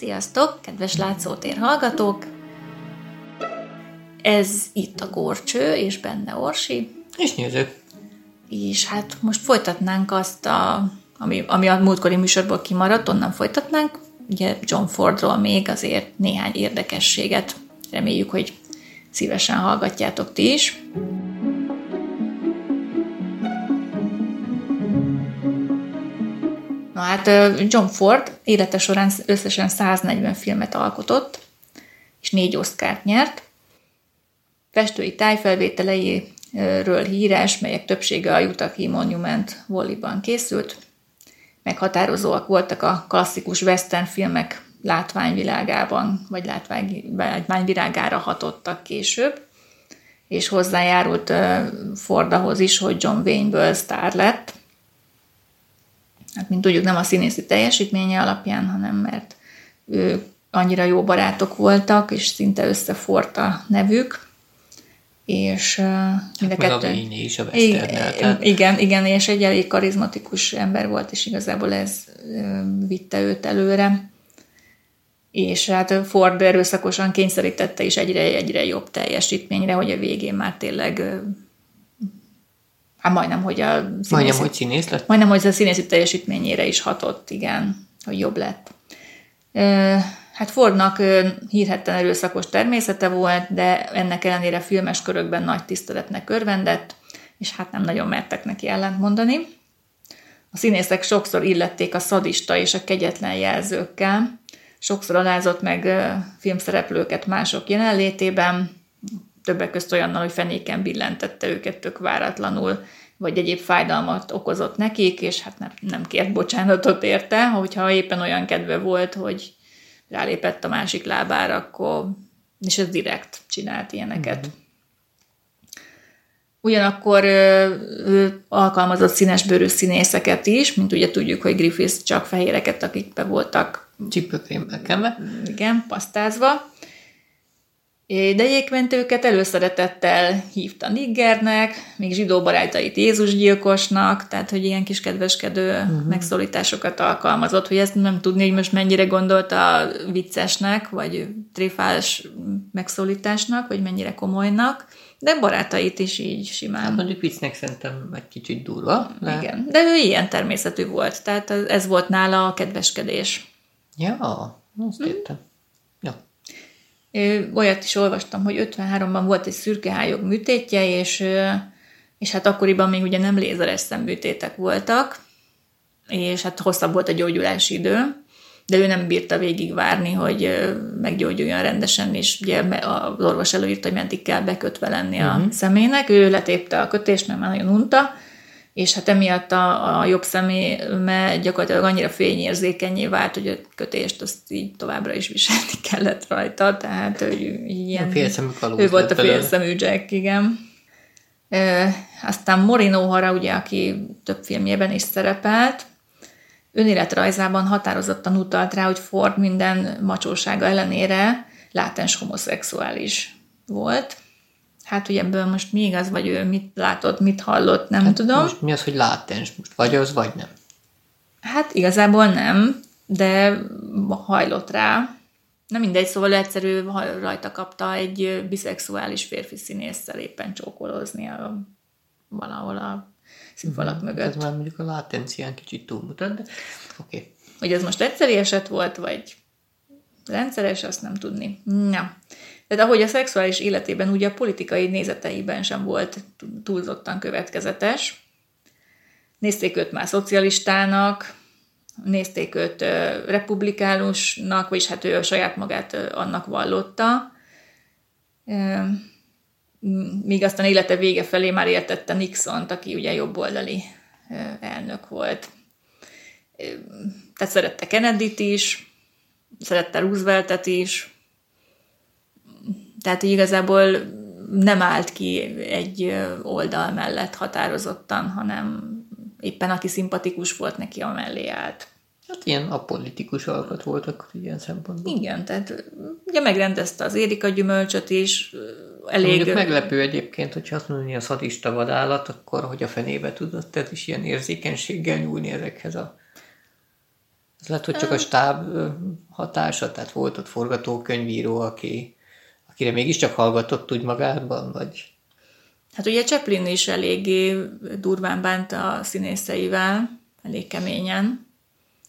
Sziasztok, kedves látszótér hallgatók! Ez itt a Gorcső, és benne Orsi. És néző. És hát most folytatnánk azt, a, ami, ami a múltkori műsorból kimaradt, onnan folytatnánk. Ugye John Fordról még azért néhány érdekességet. Reméljük, hogy szívesen hallgatjátok ti is. Na hát John Ford élete során összesen 140 filmet alkotott, és négy oszkárt nyert. Festői tájfelvételeiről híres, melyek többsége a Utaki Monument Valley-ban készült. Meghatározóak voltak a klasszikus western filmek látványvilágában, vagy látványvilágára hatottak később, és hozzájárult Ford is, hogy John Wayne-ből sztár lett, hát mint tudjuk, nem a színészi teljesítménye alapján, hanem mert ők annyira jó barátok voltak, és szinte összefort a nevük, és uh, mind a kettő... is a igen, igen, igen, és egy elég karizmatikus ember volt, és igazából ez uh, vitte őt előre. És hát Ford erőszakosan kényszerítette is egyre, egyre jobb teljesítményre, hogy a végén már tényleg Hát majdnem, hogy a színészi, majdnem, hogy színész lett? Majdnem, hogy a színészi teljesítményére is hatott, igen, hogy jobb lett. Hát Fordnak hírhetten erőszakos természete volt, de ennek ellenére filmes körökben nagy tiszteletnek örvendett, és hát nem nagyon mertek neki ellent mondani. A színészek sokszor illették a szadista és a kegyetlen jelzőkkel, sokszor alázott meg filmszereplőket mások jelenlétében, többek között olyannal, hogy fenéken billentette őket tök váratlanul, vagy egyéb fájdalmat okozott nekik, és hát nem, nem kért bocsánatot érte, hogyha éppen olyan kedve volt, hogy rálépett a másik lábára, akkor, és ez direkt csinált ilyeneket. Mm-hmm. Ugyanakkor ő alkalmazott színesbőrű színészeket is, mint ugye tudjuk, hogy Griffiths csak fehéreket, akik be voltak csipőkrémmel Igen, pasztázva. De egyébként őket előszeretettel hívta niggernek, még zsidó barátait Jézus gyilkosnak, tehát hogy ilyen kis kedveskedő uh-huh. megszólításokat alkalmazott, hogy ezt nem tudni, hogy most mennyire gondolta viccesnek, vagy trifás megszólításnak, vagy mennyire komolynak, de barátait is így simán. Hát mondjuk viccnek szerintem egy kicsit durva. De... Igen, de ő ilyen természetű volt, tehát ez volt nála a kedveskedés. Ja, azt értem. Olyat is olvastam, hogy 53-ban volt egy szürkehályog műtétje, és, és hát akkoriban még ugye nem lézeres szemműtétek voltak, és hát hosszabb volt a gyógyulási idő, de ő nem bírta végig várni, hogy meggyógyuljon rendesen, és ugye az orvos előírta, hogy meddig kell bekötve lenni uh-huh. a mhm. személynek. Ő letépte a kötést, mert már nagyon unta, és hát emiatt a, a jobb szeméme gyakorlatilag annyira fényérzékenyé vált, hogy a kötést azt így továbbra is viselni kellett rajta, tehát ő ilyen... A Ő volt a félszemű Jack, igen. E, aztán Morino Hara, ugye, aki több filmjében is szerepelt, önéletrajzában határozottan utalt rá, hogy Ford minden macsósága ellenére látens homoszexuális volt. Hát, hogy ebből most mi igaz, vagy ő mit látott, mit hallott, nem hát tudom. Most mi az, hogy látens? Most vagy az, vagy nem? Hát igazából nem, de hajlott rá. Nem mindegy, szóval egyszerű rajta kapta egy biszexuális férfi színésszel éppen csókolózni a, valahol a színfalak hmm, mögött. Ez már mondjuk a látencián kicsit túlmutat, de oké. Okay. Hogy ez most egyszeri eset volt, vagy rendszeres, azt nem tudni. Na. De ahogy a szexuális életében, ugye a politikai nézeteiben sem volt túlzottan következetes. Nézték őt már szocialistának, nézték őt republikánusnak, vagyis hát ő a saját magát annak vallotta. Míg aztán élete vége felé már értette Nixont, aki ugye jobboldali elnök volt. Tehát szerette Kennedy-t is, szerette Rooseveltet is, tehát igazából nem állt ki egy oldal mellett határozottan, hanem éppen aki szimpatikus volt neki, a mellé állt. Hát ilyen apolitikus alkat voltak ilyen szempontból. Igen, tehát ugye megrendezte az Érika gyümölcsöt is, elég... Mondjuk meglepő egyébként, hogyha azt mondani, a szadista vadállat, akkor hogy a fenébe tudott tehát is ilyen érzékenységgel nyúlni ezekhez a Ez lehet, hogy csak a stáb hatása, tehát volt ott forgatókönyvíró, aki, akire mégiscsak hallgatott úgy magában, vagy... Hát ugye Chaplin is eléggé durván bánt a színészeivel, elég keményen.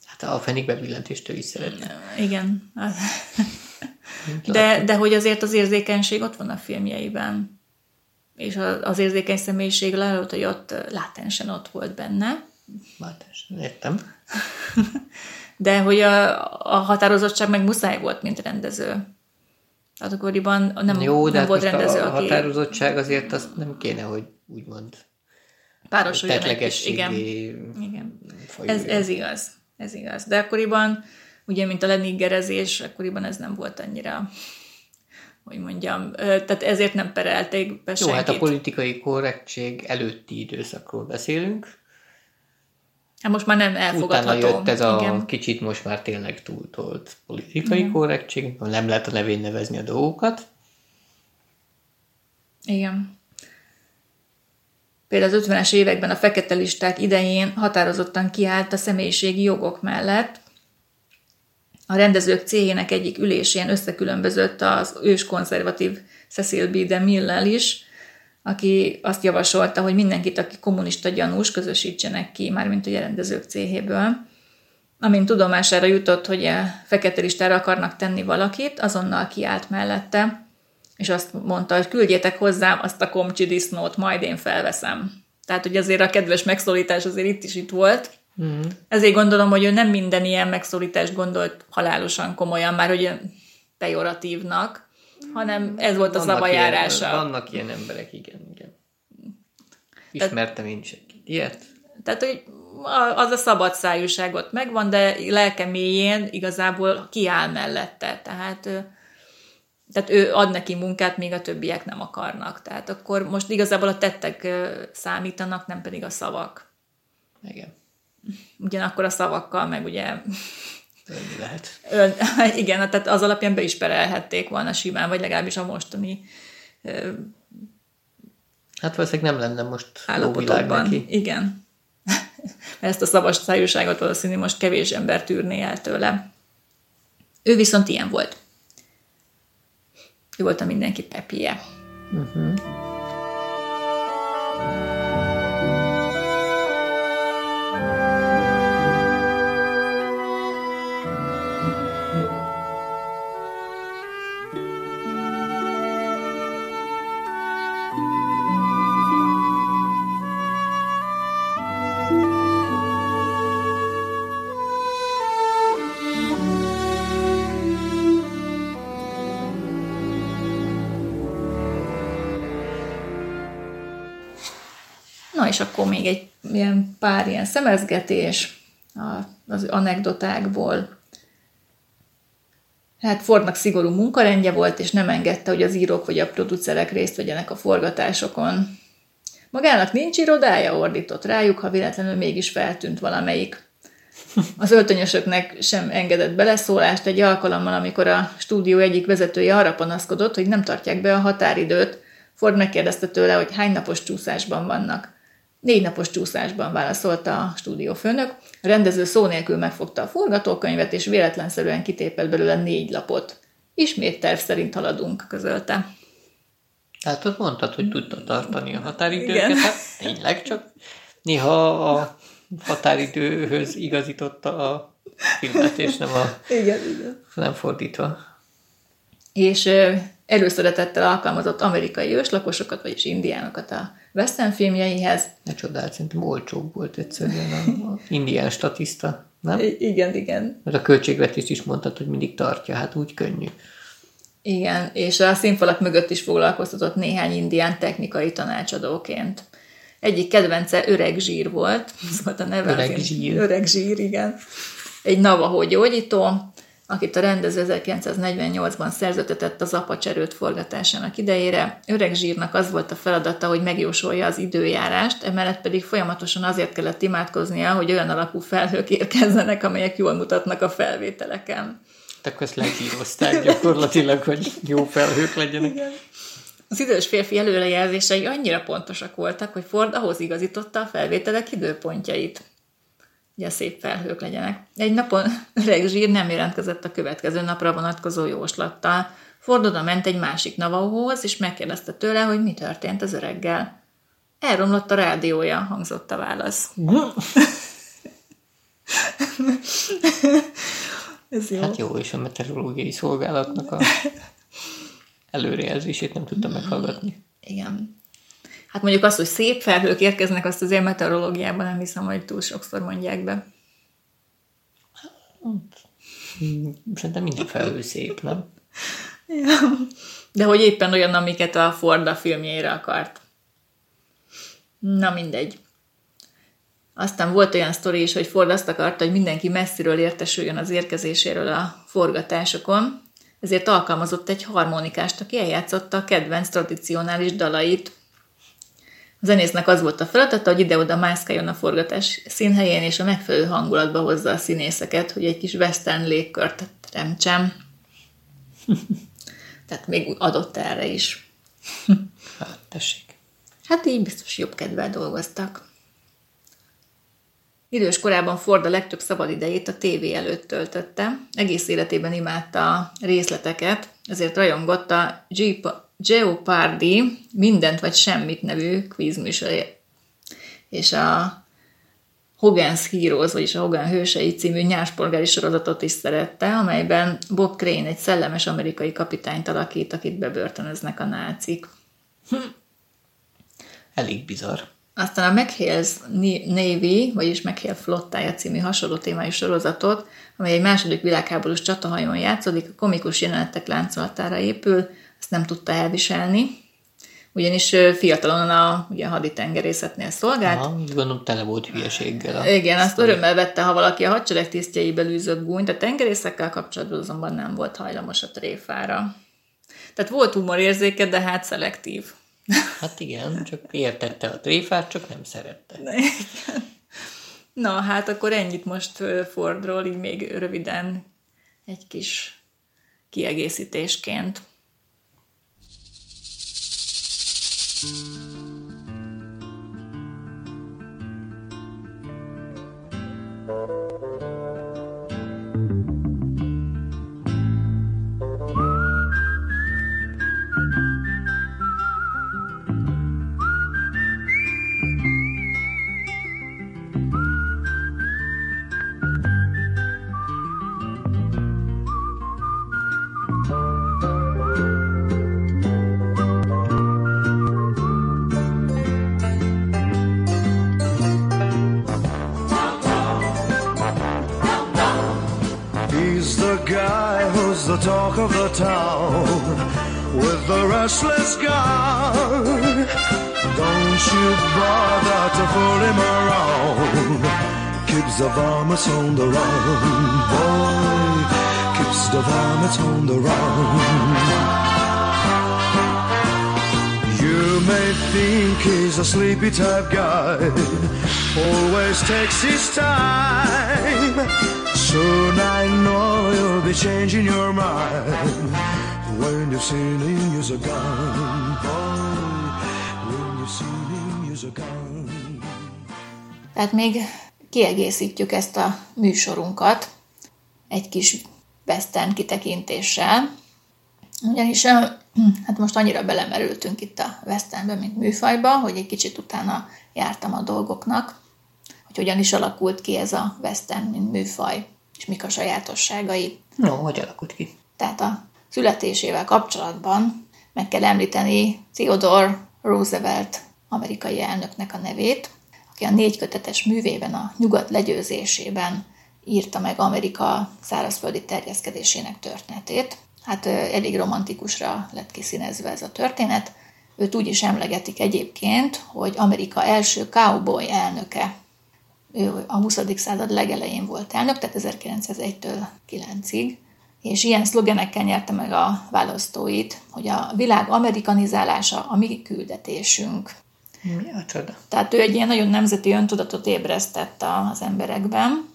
Hát a fenékbe billentéstől is szeretne. Igen. De, de hogy azért az érzékenység ott van a filmjeiben. És az érzékeny személyiség lehet, hogy ott látensen ott volt benne. Mátás, értem. De hogy a, a határozottság meg muszáj volt, mint rendező. Tehát akkoriban nem, Jó, de nem hát volt rendező, a aki határozottság azért azt nem kéne, hogy úgymond párosuljon egy kis. Igen. Igen. Ez, ez igaz. Ez igaz. De akkoriban, ugye, mint a leniggerezés, akkoriban ez nem volt annyira, hogy mondjam, tehát ezért nem perelték be Jó, hát a senkit. politikai korrektség előtti időszakról beszélünk. Hát most már nem Utána elfogadható. jött ez a Igen. kicsit most már tényleg túltolt politikai korrektség, nem lehet a nevén nevezni a dolgokat. Igen. Például az 50-es években a fekete listák idején határozottan kiállt a személyiségi jogok mellett. A rendezők céhének egyik ülésén összekülönbözött az őskonzervatív Cecil B. DeMille-lel is, aki azt javasolta, hogy mindenkit, aki kommunista gyanús, közösítsenek ki, mármint ugye a rendezők céhéből. Amint tudomására jutott, hogy a fekete listára akarnak tenni valakit, azonnal kiállt mellette, és azt mondta, hogy küldjétek hozzám azt a komcsi disznót, majd én felveszem. Tehát, hogy azért a kedves megszólítás azért itt is itt volt. Mm. Ezért gondolom, hogy ő nem minden ilyen megszólítást gondolt halálosan komolyan, már hogy pejoratívnak, hanem ez volt a Vannak szavajárása. Ilyen, vannak ilyen emberek, igen, igen. Ismertem én is egy ilyet. Tehát, hogy az a szabad szájúságot megvan, de lelke mélyén igazából kiáll mellette. Tehát, tehát ő ad neki munkát, míg a többiek nem akarnak. Tehát akkor most igazából a tettek számítanak, nem pedig a szavak. Igen. Ugyanakkor a szavakkal meg ugye lehet. ön, igen, tehát az alapján be is perelhették volna simán, vagy legalábbis a mostani Hát valószínűleg nem lenne most állapotokban. neki. Igen. Mert ezt a szabad szájúságot valószínű most kevés ember tűrné el tőle. Ő viszont ilyen volt. Ő volt a mindenki pepie. Na pár ilyen szemezgetés az anekdotákból. Hát Fordnak szigorú munkarendje volt, és nem engedte, hogy az írók vagy a producerek részt vegyenek a forgatásokon. Magának nincs irodája, ordított rájuk, ha véletlenül mégis feltűnt valamelyik. Az öltönyösöknek sem engedett beleszólást egy alkalommal, amikor a stúdió egyik vezetője arra panaszkodott, hogy nem tartják be a határidőt. Ford megkérdezte tőle, hogy hány napos csúszásban vannak. Négy napos csúszásban válaszolta a stúdiófőnök. A rendező szó nélkül megfogta a forgatókönyvet, és véletlenszerűen kitépett belőle négy lapot. Ismét terv szerint haladunk, közölte. Tehát ott mondtad, hogy tudta tartani a határidőket, Igen. hát tényleg csak néha a határidőhöz igazította a filmet, és nem, a, Igen, igen. nem fordítva. és előszeretettel alkalmazott amerikai őslakosokat, vagyis indiánokat a western filmjeihez. Ne csodált, szerintem olcsóbb volt egyszerűen a, indián statiszta, nem? I- igen, igen. Mert a költségvetést is mondtad, hogy mindig tartja, hát úgy könnyű. Igen, és a színfalak mögött is foglalkoztatott néhány indián technikai tanácsadóként. Egyik kedvence öreg zsír volt, ez volt a neve. Öreg zsír. Öreg zsír, igen. Egy navahó gyógyító, akit a rendező 1948-ban szerződtetett az apacserőt forgatásának idejére. Öreg zsírnak az volt a feladata, hogy megjósolja az időjárást, emellett pedig folyamatosan azért kellett imádkoznia, hogy olyan alakú felhők érkezzenek, amelyek jól mutatnak a felvételeken. Tehát ezt lezsírozták gyakorlatilag, hogy jó felhők legyenek. Az idős férfi előrejelzései annyira pontosak voltak, hogy Ford ahhoz igazította a felvételek időpontjait. Hogy a szép felhők legyenek. Egy napon öreg zsír nem jelentkezett a következő napra vonatkozó jóslattal. Ford oda ment egy másik navahóhoz, és megkérdezte tőle, hogy mi történt az öreggel. Elromlott a rádiója, hangzott a válasz. Ez jó. Hát jó, és a meteorológiai szolgálatnak a előrejelzését nem tudtam meghallgatni. Igen. Hát mondjuk azt, hogy szép felhők érkeznek, azt azért meteorológiában nem hiszem, hogy túl sokszor mondják be. Szerintem minden felhő szép, nem? Ja. De hogy éppen olyan, amiket a Ford a filmjére akart. Na mindegy. Aztán volt olyan sztori is, hogy Ford azt akarta, hogy mindenki messziről értesüljön az érkezéséről a forgatásokon, ezért alkalmazott egy harmonikást, aki eljátszotta a kedvenc tradicionális dalait. A zenésznek az volt a feladata, hogy ide-oda mászkáljon a forgatás színhelyén, és a megfelelő hangulatba hozza a színészeket, hogy egy kis western légkört teremtsem. Tehát még adott erre is. hát, tessék. Hát így biztos jobb kedvel dolgoztak. Idős korában Ford a legtöbb szabadidejét a tévé előtt töltötte. Egész életében imádta a részleteket, ezért rajongott a Jeopardy mindent vagy semmit nevű kvízműsoré. És a Hogan's Heroes, vagyis a Hogan hősei című nyáspolgári sorozatot is szerette, amelyben Bob Crane egy szellemes amerikai kapitányt alakít, akit bebörtönöznek a nácik. Hm. Elég bizarr. Aztán a McHale's Navy, vagyis McHale flottája című hasonló témájú sorozatot, amely egy második világháborús csatahajón játszódik, a komikus jelenetek láncolatára épül, ezt nem tudta elviselni, ugyanis fiatalon a ugye, haditengerészetnél szolgált. Aha, gondolom tele volt hülyeséggel. A Igen, azt örömmel vette, ha valaki a hadsereg tisztjeibe űzött gúnyt, a tengerészekkel kapcsolatban azonban nem volt hajlamos a tréfára. Tehát volt humorérzéke, de hát szelektív. Hát igen, csak értette a tréfát, csak nem szerette. Na, hát akkor ennyit most Fordról, így még röviden egy kis kiegészítésként. Thank you. Talk of the town with the restless guy. Don't you bother to fool him around. Keeps the varmints on the run, boy. Keeps the varmints on the run. You may think he's a sleepy type guy, always takes his time. Soon I know you'll be changing your mind when you've seen him use a gun. Boy, when you've seen him use a gun. Tehát még kiegészítjük ezt a műsorunkat egy kis western kitekintéssel, ugyanis hát most annyira belemerültünk itt a westernbe, mint műfajba, hogy egy kicsit utána jártam a dolgoknak, hogy hogyan is alakult ki ez a western, mint műfaj és mik a sajátosságai. No, hogy alakult ki? Tehát a születésével kapcsolatban meg kell említeni Theodore Roosevelt amerikai elnöknek a nevét, aki a négy kötetes művében a nyugat legyőzésében írta meg Amerika szárazföldi terjeszkedésének történetét. Hát elég romantikusra lett kiszínezve ez a történet. Őt úgy is emlegetik egyébként, hogy Amerika első cowboy elnöke ő a 20. század legelején volt elnök, tehát 1901-től 9-ig, és ilyen szlogenekkel nyerte meg a választóit, hogy a világ amerikanizálása a mi küldetésünk. Mi a csoda? Tehát ő egy ilyen nagyon nemzeti öntudatot ébresztett az emberekben,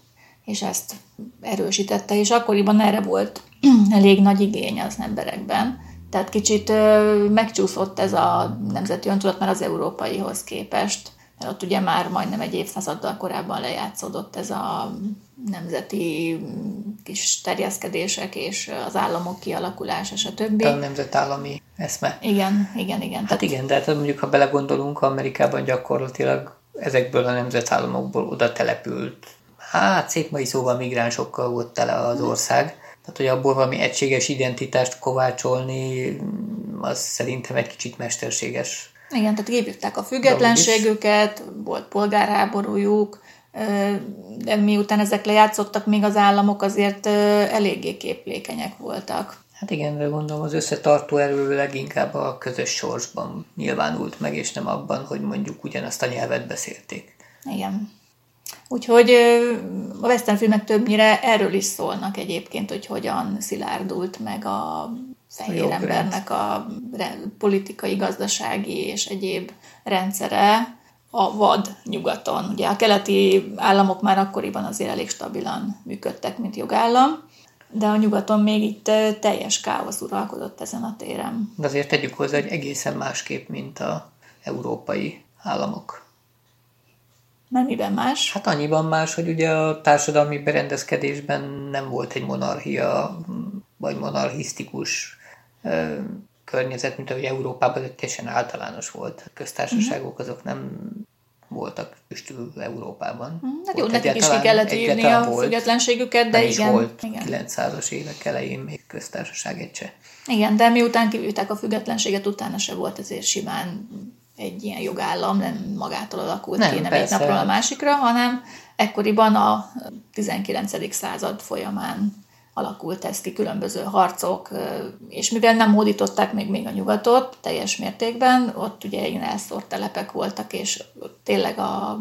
és ezt erősítette, és akkoriban erre volt elég nagy igény az emberekben. Tehát kicsit megcsúszott ez a nemzeti öntudat már az európaihoz képest Ott ugye már majdnem egy évszázaddal korábban lejátszódott ez a nemzeti kis terjeszkedések és az államok kialakulása, stb. A nemzetállami eszme. Igen, igen, igen. Hát Tehát... igen, de hát mondjuk ha belegondolunk, Amerikában gyakorlatilag ezekből a nemzetállamokból oda települt, hát szép mai szóval migránsokkal volt tele az ország. Tehát, hogy abból valami egységes identitást kovácsolni, az szerintem egy kicsit mesterséges. Igen, tehát kivívták a függetlenségüket, volt polgárháborújuk, de miután ezek lejátszottak, még az államok azért eléggé képlékenyek voltak. Hát igen, de gondolom az összetartó erő leginkább a közös sorsban nyilvánult meg, és nem abban, hogy mondjuk ugyanazt a nyelvet beszélték. Igen. Úgyhogy a western filmek többnyire erről is szólnak egyébként, hogy hogyan szilárdult meg a fehér embernek a politikai, gazdasági és egyéb rendszere a vad nyugaton. Ugye a keleti államok már akkoriban azért elég stabilan működtek, mint jogállam, de a nyugaton még itt teljes káosz uralkodott ezen a téren. De azért tegyük hozzá, hogy egészen másképp, mint a európai államok. Mert miben más? Hát annyiban más, hogy ugye a társadalmi berendezkedésben nem volt egy monarchia, vagy monarchisztikus környezet, mint ahogy Európában ez teljesen általános volt. A köztársaságok azok nem voltak füstül Európában. Mm, hát jó, nekik is ki kellett írni a volt, függetlenségüket, de igen. volt igen. 900-as évek elején még köztársaság egy se. Igen, de miután kivívták a függetlenséget, utána se volt ezért simán egy ilyen jogállam, nem magától alakult nem, ki, nem egy napról a másikra, hanem ekkoriban a 19. század folyamán alakult ez ki, különböző harcok, és mivel nem hódították még, még a nyugatot teljes mértékben, ott ugye ilyen elszórt telepek voltak, és tényleg a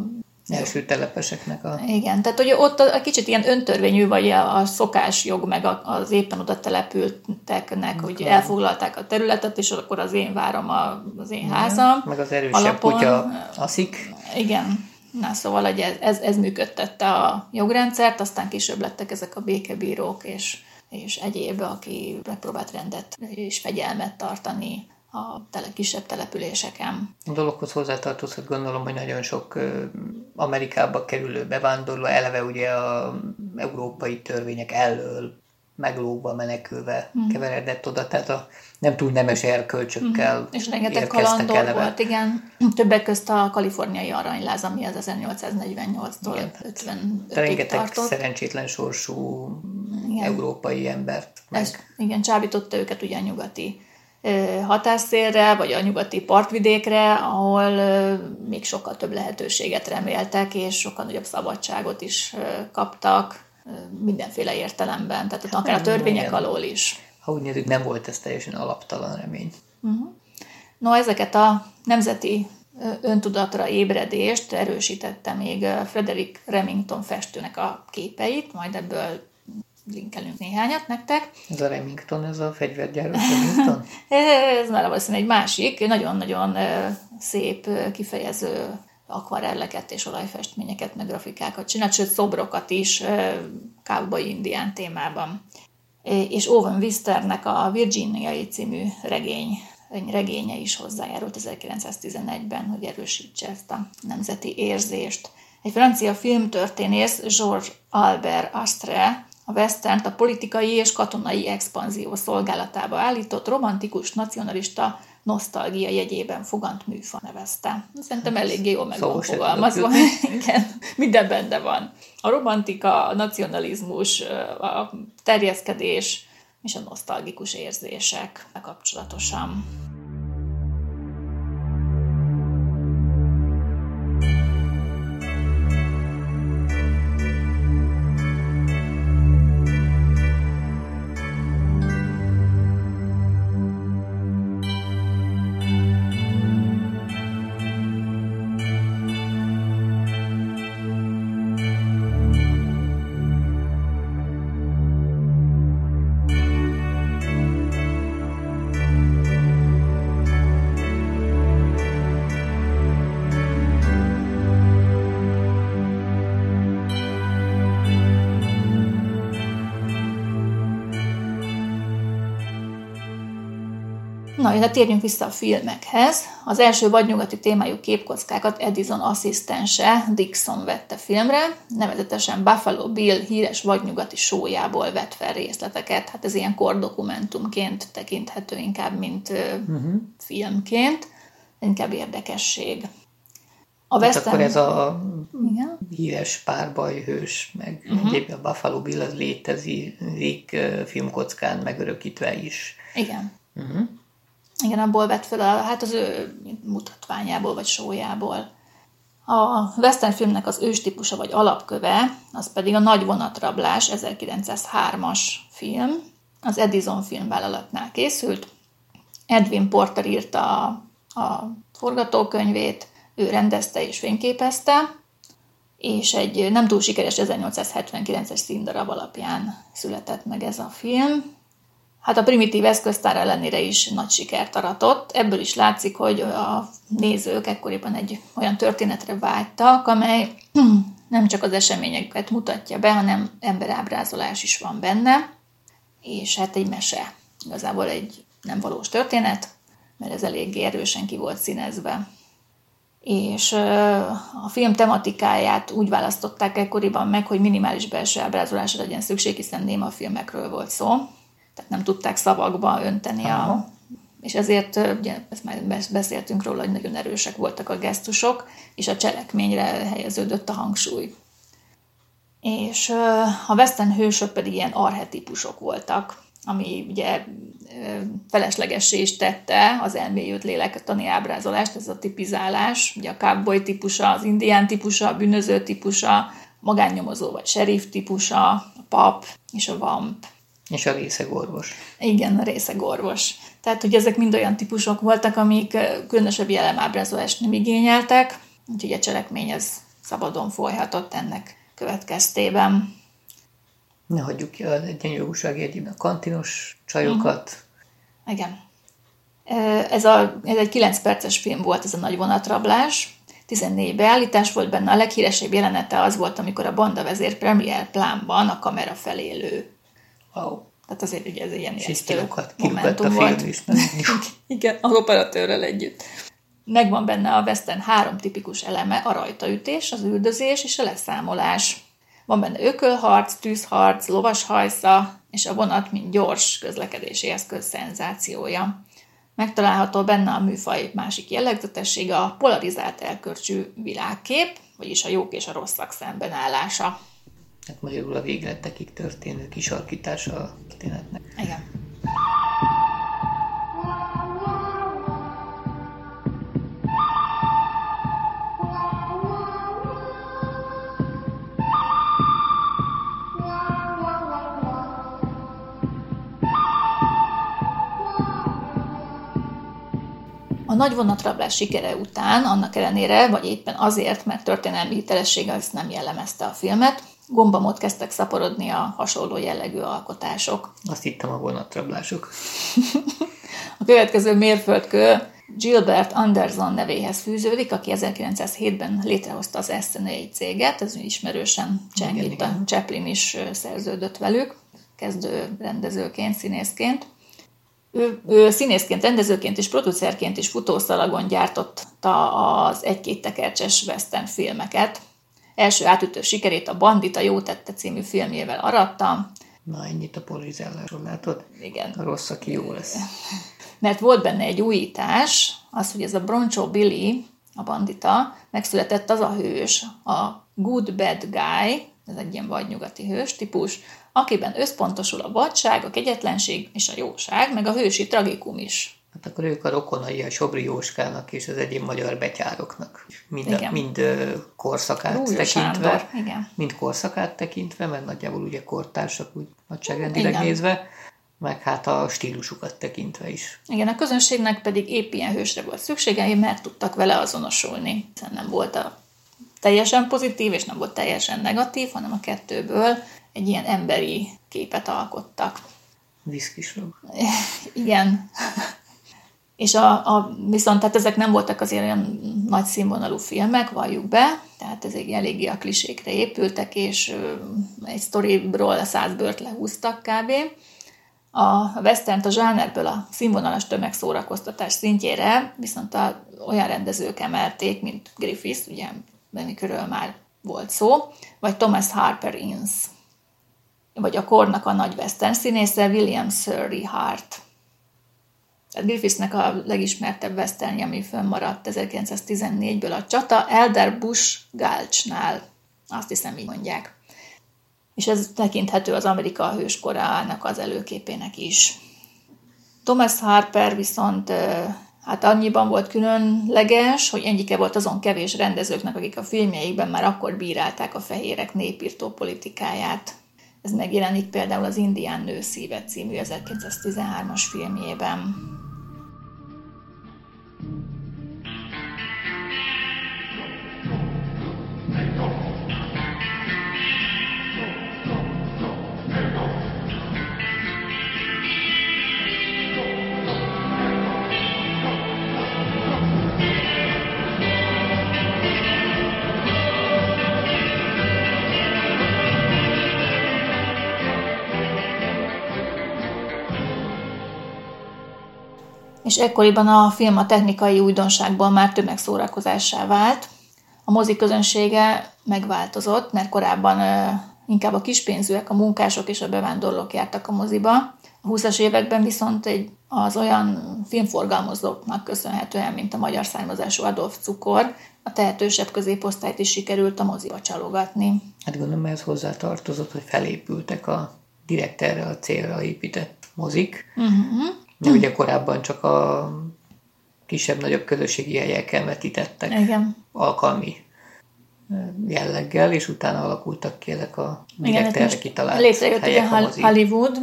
első telepeseknek a... Igen, tehát hogy ott a, a kicsit ilyen öntörvényű, vagy a, a szokásjog, meg az éppen oda települteknek, hogy elfoglalták a területet, és akkor az én várom a, az én házam. Meg az erősebb alapon, kutya aszik. Igen, Na, szóval hogy ez, ez, ez működtette a jogrendszert, aztán később lettek ezek a békebírók és, és egyéb, aki megpróbált rendet és fegyelmet tartani a tele, kisebb településeken. A dologhoz hozzátartozhat gondolom, hogy nagyon sok Amerikába kerülő bevándorló eleve ugye a európai törvények elől meglógva, menekülve mm. keveredett oda, tehát a nem túl nemes erkölcsökkel mm. És rengeteg kalandor eleve. volt, igen. Többek közt a kaliforniai aranyláz, ami az 1848-tól 55 Rengeteg tartott. szerencsétlen sorsú igen. európai embert. Meg. Ez, igen, csábította őket ugye a nyugati hatásszélre, vagy a nyugati partvidékre, ahol még sokkal több lehetőséget reméltek, és sokkal nagyobb szabadságot is kaptak mindenféle értelemben, tehát hát akár a törvények igen. alól is. Ha úgy nézzük, nem volt ez teljesen alaptalan remény. Uh-huh. No, ezeket a nemzeti öntudatra ébredést erősítette még Frederick Remington festőnek a képeit, majd ebből linkelünk néhányat nektek. Ez a Remington, ez a fegyvergyáros Remington? ez már valószínűleg egy másik, nagyon-nagyon szép, kifejező akvarelleket és olajfestményeket, meg grafikákat csinált, sőt szobrokat is cowboy indián témában. És Owen Wisternek a Virginiai című regény, regénye is hozzájárult 1911-ben, hogy erősítse ezt a nemzeti érzést. Egy francia filmtörténész, Georges Albert Astre, a western a politikai és katonai expanzió szolgálatába állított romantikus, nacionalista nosztalgia jegyében fogant műfa nevezte. Szerintem eléggé jól meg van fogalmazva. Igen, minden benne van. A romantika, a nacionalizmus, a terjeszkedés és a nosztalgikus érzések kapcsolatosan. De térjünk vissza a filmekhez. Az első vadnyugati témájú képkockákat Edison asszisztense Dixon vette filmre, nevezetesen Buffalo Bill híres vadnyugati sójából vett fel részleteket. Hát ez ilyen kordokumentumként tekinthető inkább, mint uh-huh. filmként, inkább érdekesség. A hát Western... akkor ez a Igen? híres párbajhős, meg uh-huh. egyébként a Buffalo Bill az létezik filmkockán megörökítve is. Igen. Uh-huh. Igen, abból vett fel, a, hát az ő mutatványából vagy sójából. A western filmnek az őstípusa vagy alapköve, az pedig a Nagy vonatrablás 1903-as film, az Edison filmvállalatnál készült. Edwin Porter írta a, a forgatókönyvét, ő rendezte és fényképezte, és egy nem túl sikeres 1879-es színdarab alapján született meg ez a film. Hát a primitív eszköztár ellenére is nagy sikert aratott. Ebből is látszik, hogy a nézők ekkoriban egy olyan történetre vágytak, amely nem csak az eseményeket mutatja be, hanem emberábrázolás is van benne, és hát egy mese. Igazából egy nem valós történet, mert ez eléggé erősen ki volt színezve és a film tematikáját úgy választották ekkoriban meg, hogy minimális belső ábrázolásra legyen szükség, hiszen néma filmekről volt szó, tehát nem tudták szavakba önteni Aha. a... És ezért, ugye, ezt már beszéltünk róla, hogy nagyon erősek voltak a gesztusok, és a cselekményre helyeződött a hangsúly. És a western hősök pedig ilyen arhetipusok voltak, ami ugye feleslegessé is tette az elmélyült lélektani ábrázolást, ez a tipizálás, ugye a cowboy típusa, az indián típusa, a bűnöző típusa, magánnyomozó vagy sheriff típusa, a pap és a vamp. És a részegorvos. Igen, a részegorvos. Tehát, hogy ezek mind olyan típusok voltak, amik különösebb jelemábrázolást nem igényeltek, úgyhogy a cselekmény ez szabadon folyhatott ennek következtében. Ne hagyjuk ki a egyenjogúság jegyében a kantinos csajokat. Uh-huh. Igen. Ez, a, ez egy 9 perces film volt, ez a nagy vonatrablás. 14 beállítás volt benne, a leghíresebb jelenete az volt, amikor a banda vezér premier plánban a kamera felé lő. Wow. Tehát azért ugye ez ilyen ijesztő momentum a volt. Igen, a operatőrrel együtt. Megvan benne a Western három tipikus eleme, a rajtaütés, az üldözés és a leszámolás. Van benne ökölharc, tűzharc, lovashajsza, és a vonat, mint gyors közlekedési eszköz szenzációja. Megtalálható benne a műfaj másik jellegzetessége a polarizált elkörcsű világkép, vagyis a jók és a rosszak szembenállása. Hát magyarul a végletekig történő kisarkítása a történetnek. Igen. A nagy vonatrablás sikere után, annak ellenére, vagy éppen azért, mert történelmi hitelessége azt nem jellemezte a filmet, gombamot kezdtek szaporodni a hasonló jellegű alkotások. Azt hittem a vonatrablások. a következő mérföldkő Gilbert Anderson nevéhez fűződik, aki 1907-ben létrehozta az SNA céget, ez ismerősen cseng, itt a Chaplin is szerződött velük, kezdő rendezőként, színészként. Ő, ő színészként, rendezőként és producerként is futószalagon gyártotta az egy-két tekercses western filmeket. Első átütő sikerét a Bandita jó tette című filmjével aratta. Na, ennyit a polizálásról látod? Igen. A rossz, aki jó lesz. Mert volt benne egy újítás, az, hogy ez a Broncho Billy, a bandita, megszületett az a hős, a good bad guy, ez egy ilyen vadnyugati hős típus, akiben összpontosul a vadság, a kegyetlenség és a jóság, meg a hősi tragikum is. Hát akkor ők a rokonai a Sobri Jóskának és az egyéb magyar betyároknak. Mind, igen. mind korszakát Rúlyos tekintve. Sándor, igen. Mind korszakát tekintve, mert nagyjából ugye kortársak úgy nagyságrendileg igen. nézve, meg hát a stílusukat tekintve is. Igen, a közönségnek pedig épp ilyen hősre volt szüksége, mert tudtak vele azonosulni. Hiszen nem volt a teljesen pozitív, és nem volt teljesen negatív, hanem a kettőből egy ilyen emberi képet alkottak. Viszkislog. Igen. És a, a, viszont tehát ezek nem voltak azért olyan nagy színvonalú filmek, valljuk be, tehát ezek eléggé a klisékre épültek, és egy sztoriból száz bört lehúztak kb. a western a zsánerből a színvonalas tömegszórakoztatás szintjére viszont a, olyan rendezők emelték, mint Griffiths, ugye, amikről már volt szó, vagy Thomas Harper Innes, vagy a kornak a nagy western színésze William Surrey Hart. Tehát Griffithsnek a legismertebb westernje, ami fönnmaradt 1914-ből a csata Elder Bush Gulchnál. Azt hiszem, így mondják és ez tekinthető az Amerika hőskorának az előképének is. Thomas Harper viszont hát annyiban volt különleges, hogy egyike volt azon kevés rendezőknek, akik a filmjeikben már akkor bírálták a fehérek népírtó politikáját. Ez megjelenik például az Indián nő szíve című 1913-as filmjében. És ekkoriban a film a technikai újdonságból már tömegszórakozássá vált. A mozi közönsége megváltozott, mert korábban inkább a kispénzűek, a munkások és a bevándorlók jártak a moziba. A 20-as években viszont egy, az olyan filmforgalmazóknak köszönhetően, mint a magyar származású Adolf Cukor, a tehetősebb középosztályt is sikerült a moziba csalogatni. Hát gondolom ez hozzá tartozott, hogy felépültek a direkt erre a célra épített mozik. Uh-huh. De ugye korábban csak a kisebb-nagyobb közösségi helyeken vetítettek Igen. alkalmi jelleggel, és utána alakultak ki ezek a direkt erre kitalált Létrejött ugye Hollywood,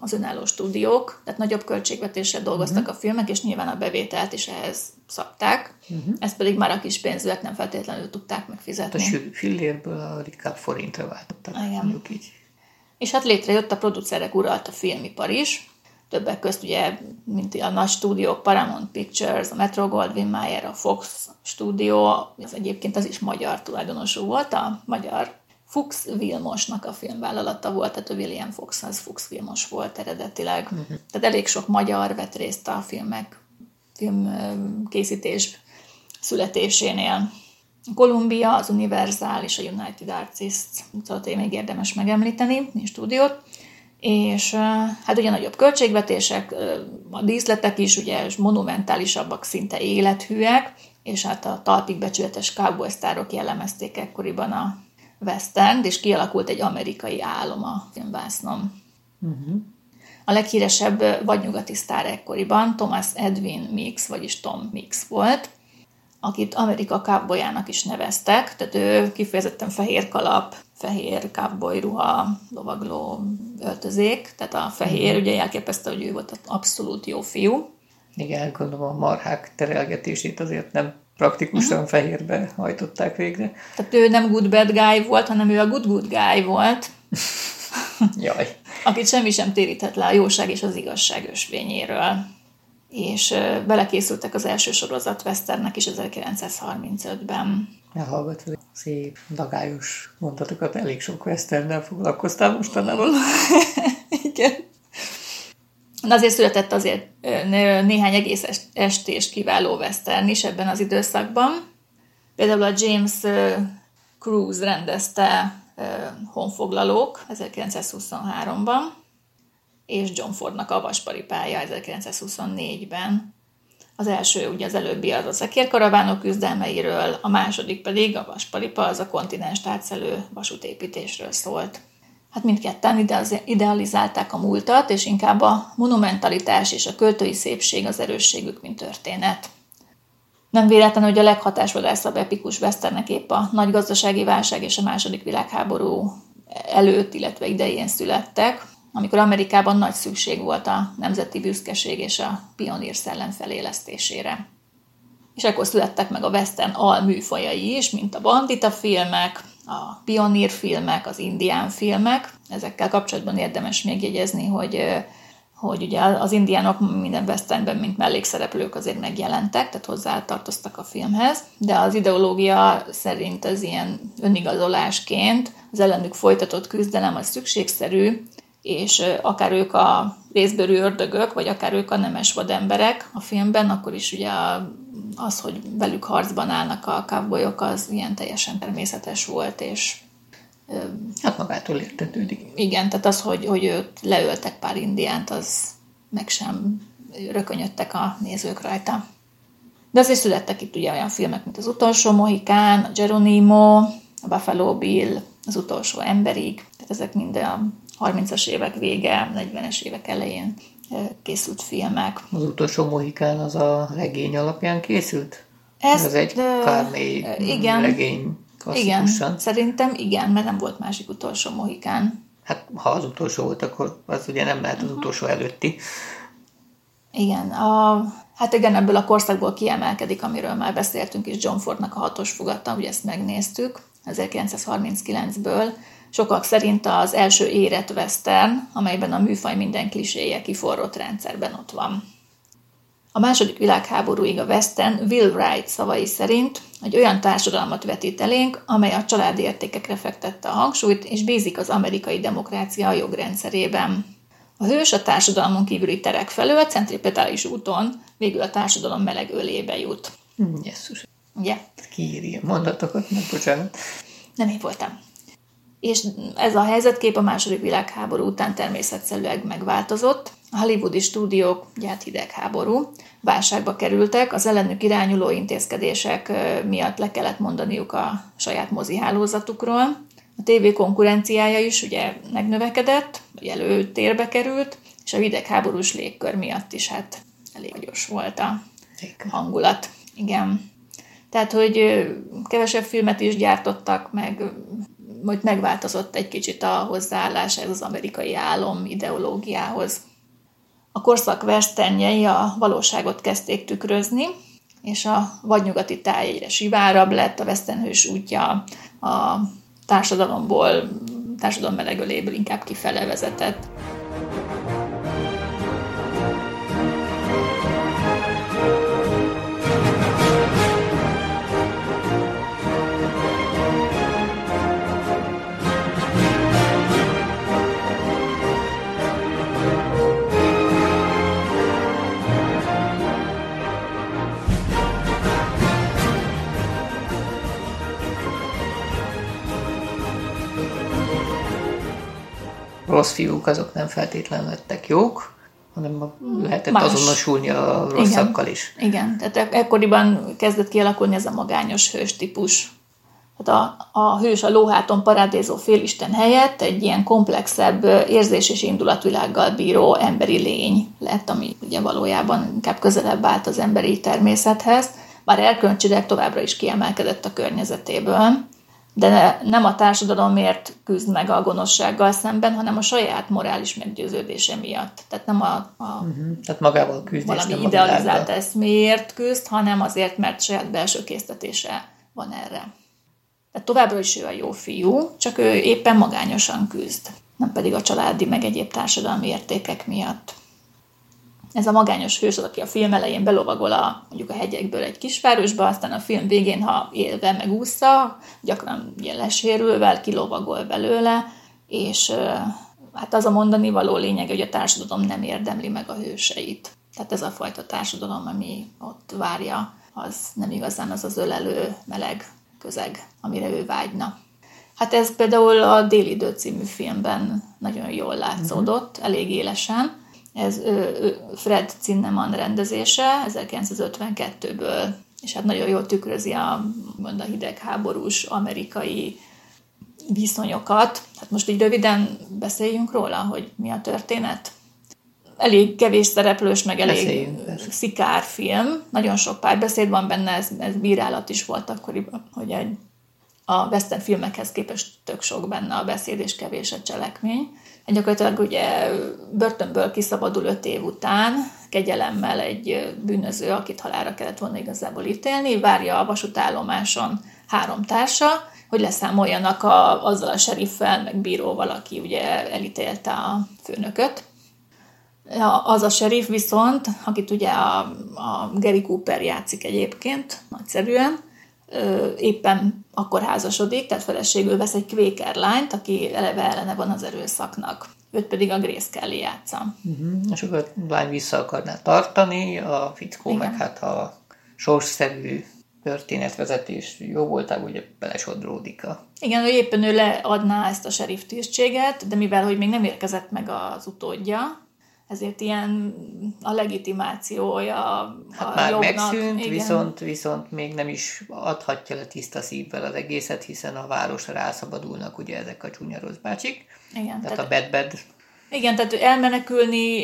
az önálló stúdiók, tehát nagyobb költségvetéssel dolgoztak uh-huh. a filmek, és nyilván a bevételt is ehhez szabták, uh-huh. ezt pedig már a kis pénzűek nem feltétlenül tudták megfizetni. Hát a fillérből a ritkább forintra váltottak, Igen. így. És hát létrejött a producerek uralt a filmipar is, többek közt ugye, mint a nagy stúdiók, Paramount Pictures, a Metro Goldwyn Mayer, a Fox stúdió, ez egyébként az is magyar tulajdonosú volt, a magyar Fuchs Vilmosnak a filmvállalata volt, tehát a William Fox az Fuchs Vilmos volt eredetileg. Uh-huh. Tehát elég sok magyar vett részt a filmek, filmkészítés születésénél. A Columbia, az Universal és a United Artists, szóval még érdemes megemlíteni, mint stúdiót és hát ugye nagyobb költségvetések, a díszletek is ugye monumentálisabbak, szinte élethűek, és hát a talpig becsületes cowboy sztárok jellemezték ekkoriban a West End, és kialakult egy amerikai álom a filmvásznom. Uh-huh. A leghíresebb vadnyugati sztár ekkoriban Thomas Edwin Mix, vagyis Tom Mix volt, akit Amerika cowboyának is neveztek, tehát ő kifejezetten fehér kalap, fehér cowboy ruha, lovagló öltözék, tehát a fehér, mm. ugye elképesztő, hogy ő volt az abszolút jó fiú. Igen, gondolom a marhák terelgetését azért nem praktikusan uh-huh. fehérbe hajtották végre. Tehát ő nem good bad guy volt, hanem ő a good good guy volt. Jaj. Akit semmi sem téríthet le a jóság és az igazság ösvényéről. És belekészültek az első sorozat Westernek is 1935-ben elhallgatva szép, dagályos mondatokat, elég sok westernnel foglalkoztál mostanában. Igen. De azért született azért néhány egész estés kiváló western is ebben az időszakban. Például a James Cruise rendezte Honfoglalók 1923-ban, és John Fordnak a Vasparipája 1924-ben. Az első, ugye az előbbi az a szekérkaravánok küzdelmeiről, a második pedig a Vasparipa, az a kontinens átszelő vasútépítésről szólt. Hát mindketten idealizálták a múltat, és inkább a monumentalitás és a költői szépség az erősségük, mint történet. Nem véletlen, hogy a leghatásvadászabb epikus westernek épp a nagy gazdasági válság és a második világháború előtt, illetve idején születtek, amikor Amerikában nagy szükség volt a nemzeti büszkeség és a pionír szellem felélesztésére. És ekkor születtek meg a western alműfajai is, mint a bandita filmek, a pionír filmek, az indián filmek. Ezekkel kapcsolatban érdemes még jegyezni, hogy hogy ugye az indiánok minden westernben, mint mellékszereplők azért megjelentek, tehát hozzá tartoztak a filmhez, de az ideológia szerint az ilyen önigazolásként az ellenük folytatott küzdelem az szükségszerű, és akár ők a részbőrű ördögök, vagy akár ők a nemes vademberek a filmben, akkor is ugye az, hogy velük harcban állnak a cowboyok, az ilyen teljesen természetes volt, és Hát magától értetődik. Igen, tehát az, hogy, hogy őt leöltek pár indiánt, az meg sem rökönyödtek a nézők rajta. De azért születtek itt ugye olyan filmek, mint Az utolsó Mohikán, a Geronimo, a Buffalo Bill, Az utolsó emberig, tehát ezek mind a 30-as évek vége, 40-es évek elején készült filmek. Az utolsó Mohikán az a regény alapján készült? Ez, Ez egy Kármé igen, regény igen, szerintem igen, mert nem volt másik utolsó Mohikán. Hát ha az utolsó volt, akkor az ugye nem lehet az uh-huh. utolsó előtti. Igen, a, hát igen, ebből a korszakból kiemelkedik, amiről már beszéltünk is, John Fordnak a hatos fogata, ugye ezt megnéztük 1939-ből. Sokak szerint az első érett western, amelyben a műfaj minden kliséje kiforrott rendszerben ott van. A második világháborúig a Western Will Wright szavai szerint egy olyan társadalmat vetít elénk, amely a családi értékekre fektette a hangsúlyt, és bízik az amerikai demokrácia a jogrendszerében. A hős a társadalmon kívüli terek felől a centripetális úton végül a társadalom meleg ölébe jut. Jesszus. Ugye? Kiírja mondatokat, meg bocsánat. Nem én voltam. És ez a helyzetkép a második világháború után természetszerűleg megváltozott. A hollywoodi stúdiók, ugye hát hidegháború, válságba kerültek, az ellenük irányuló intézkedések miatt le kellett mondaniuk a saját mozihálózatukról. A tévé konkurenciája is ugye megnövekedett, vagy előtérbe került, és a hidegháborús légkör miatt is hát elég gyors volt a hangulat. Igen. Tehát, hogy kevesebb filmet is gyártottak, meg hogy megváltozott egy kicsit a hozzáállás ez az amerikai álom ideológiához. A korszak westernjei a valóságot kezdték tükrözni, és a vadnyugati táj egyre sivárabb lett, a westernhős útja a társadalomból, társadalom melegöléből inkább kifele vezetett. Rossz fiúk azok nem feltétlenül lettek jók, hanem lehetett Más. azonosulni a rosszakkal is. Igen, tehát e- ekkoriban kezdett kialakulni ez a magányos hős típus. Tehát a, a hős a lóháton parádézó félisten helyett egy ilyen komplexebb érzés és indulatvilággal bíró emberi lény lett, ami ugye valójában inkább közelebb állt az emberi természethez, bár erkölcsileg továbbra is kiemelkedett a környezetéből de nem a társadalomért küzd meg a gonoszsággal szemben, hanem a saját morális meggyőződése miatt. Tehát nem a, a uh-huh. Tehát magával küzd, valami idealizált eszméért küzd, hanem azért, mert saját belső késztetése van erre. Tehát továbbra is ő a jó fiú, csak ő éppen magányosan küzd, nem pedig a családi meg egyéb társadalmi értékek miatt. Ez a magányos hős az, aki a film elején belovagol a, mondjuk a hegyekből egy kisvárosba, aztán a film végén, ha élve megúszza, gyakran ugye lesérülve, kilovagol belőle, és hát az a mondani való lényeg, hogy a társadalom nem érdemli meg a hőseit. Tehát ez a fajta társadalom, ami ott várja, az nem igazán az az ölelő, meleg közeg, amire ő vágyna. Hát ez például a Déli idő című filmben nagyon jól látszódott, elég élesen, ez Fred Zinnemann rendezése 1952-ből, és hát nagyon jól tükrözi a, mond a hidegháborús amerikai viszonyokat. Hát most így röviden beszéljünk róla, hogy mi a történet. Elég kevés szereplős, meg elég szikár film. Nagyon sok párbeszéd van benne, ez, ez bírálat is volt akkoriban, hogy egy, a western filmekhez képest tök sok benne a beszéd és kevés a cselekmény gyakorlatilag ugye börtönből kiszabadul öt év után, kegyelemmel egy bűnöző, akit halára kellett volna igazából ítélni, várja a vasútállomáson három társa, hogy leszámoljanak a, azzal a seriffel, meg bíróval, aki ugye elítélte a főnököt. Az a sheriff viszont, akit ugye a, a Gary Cooper játszik egyébként, nagyszerűen, éppen akkor házasodik, tehát feleségül vesz egy kvéker lányt, aki eleve ellene van az erőszaknak. őt pedig a Grace Kelly játsza. Uh-huh. És akkor a lány vissza akarná tartani, a fickó Igen. meg hát a sorsszerű történetvezetés jó voltál, ugye belesodródik a... Igen, ő éppen ő leadná ezt a sheriff tisztséget, de mivel, hogy még nem érkezett meg az utódja, ezért ilyen a legitimációja a hát már jobbnak. megszűnt, Igen. viszont, viszont még nem is adhatja le tiszta szívvel az egészet, hiszen a városra rászabadulnak ugye ezek a csúnya rossz bácsik. Igen, tehát, tehát a bed-bed. Igen, tehát elmenekülni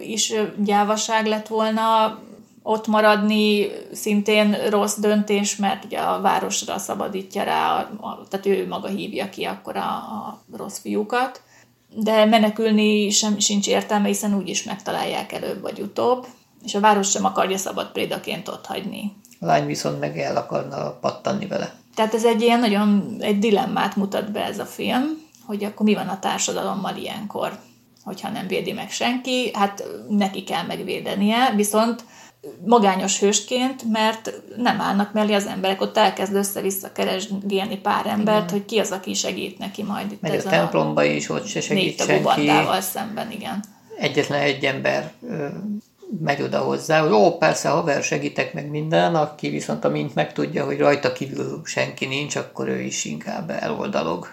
is gyávaság lett volna, ott maradni szintén rossz döntés, mert ugye a városra szabadítja rá, a, a, tehát ő maga hívja ki akkor a, a rossz fiúkat de menekülni sem sincs értelme, hiszen úgyis megtalálják előbb vagy utóbb, és a város sem akarja szabad prédaként ott hagyni. A lány viszont meg el akarna pattanni vele. Tehát ez egy ilyen nagyon egy dilemmát mutat be ez a film, hogy akkor mi van a társadalommal ilyenkor, hogyha nem védi meg senki, hát neki kell megvédenie, viszont magányos hősként, mert nem állnak mellé az emberek, ott elkezd össze-vissza keresgélni pár embert, igen. hogy ki az, aki segít neki majd itt Megy a templomba is, ott se segít senki. szemben, igen. Egyetlen egy ember megy oda hozzá, hogy ó, persze, haver, segítek meg minden, aki viszont amint megtudja, hogy rajta kívül senki nincs, akkor ő is inkább eloldalog.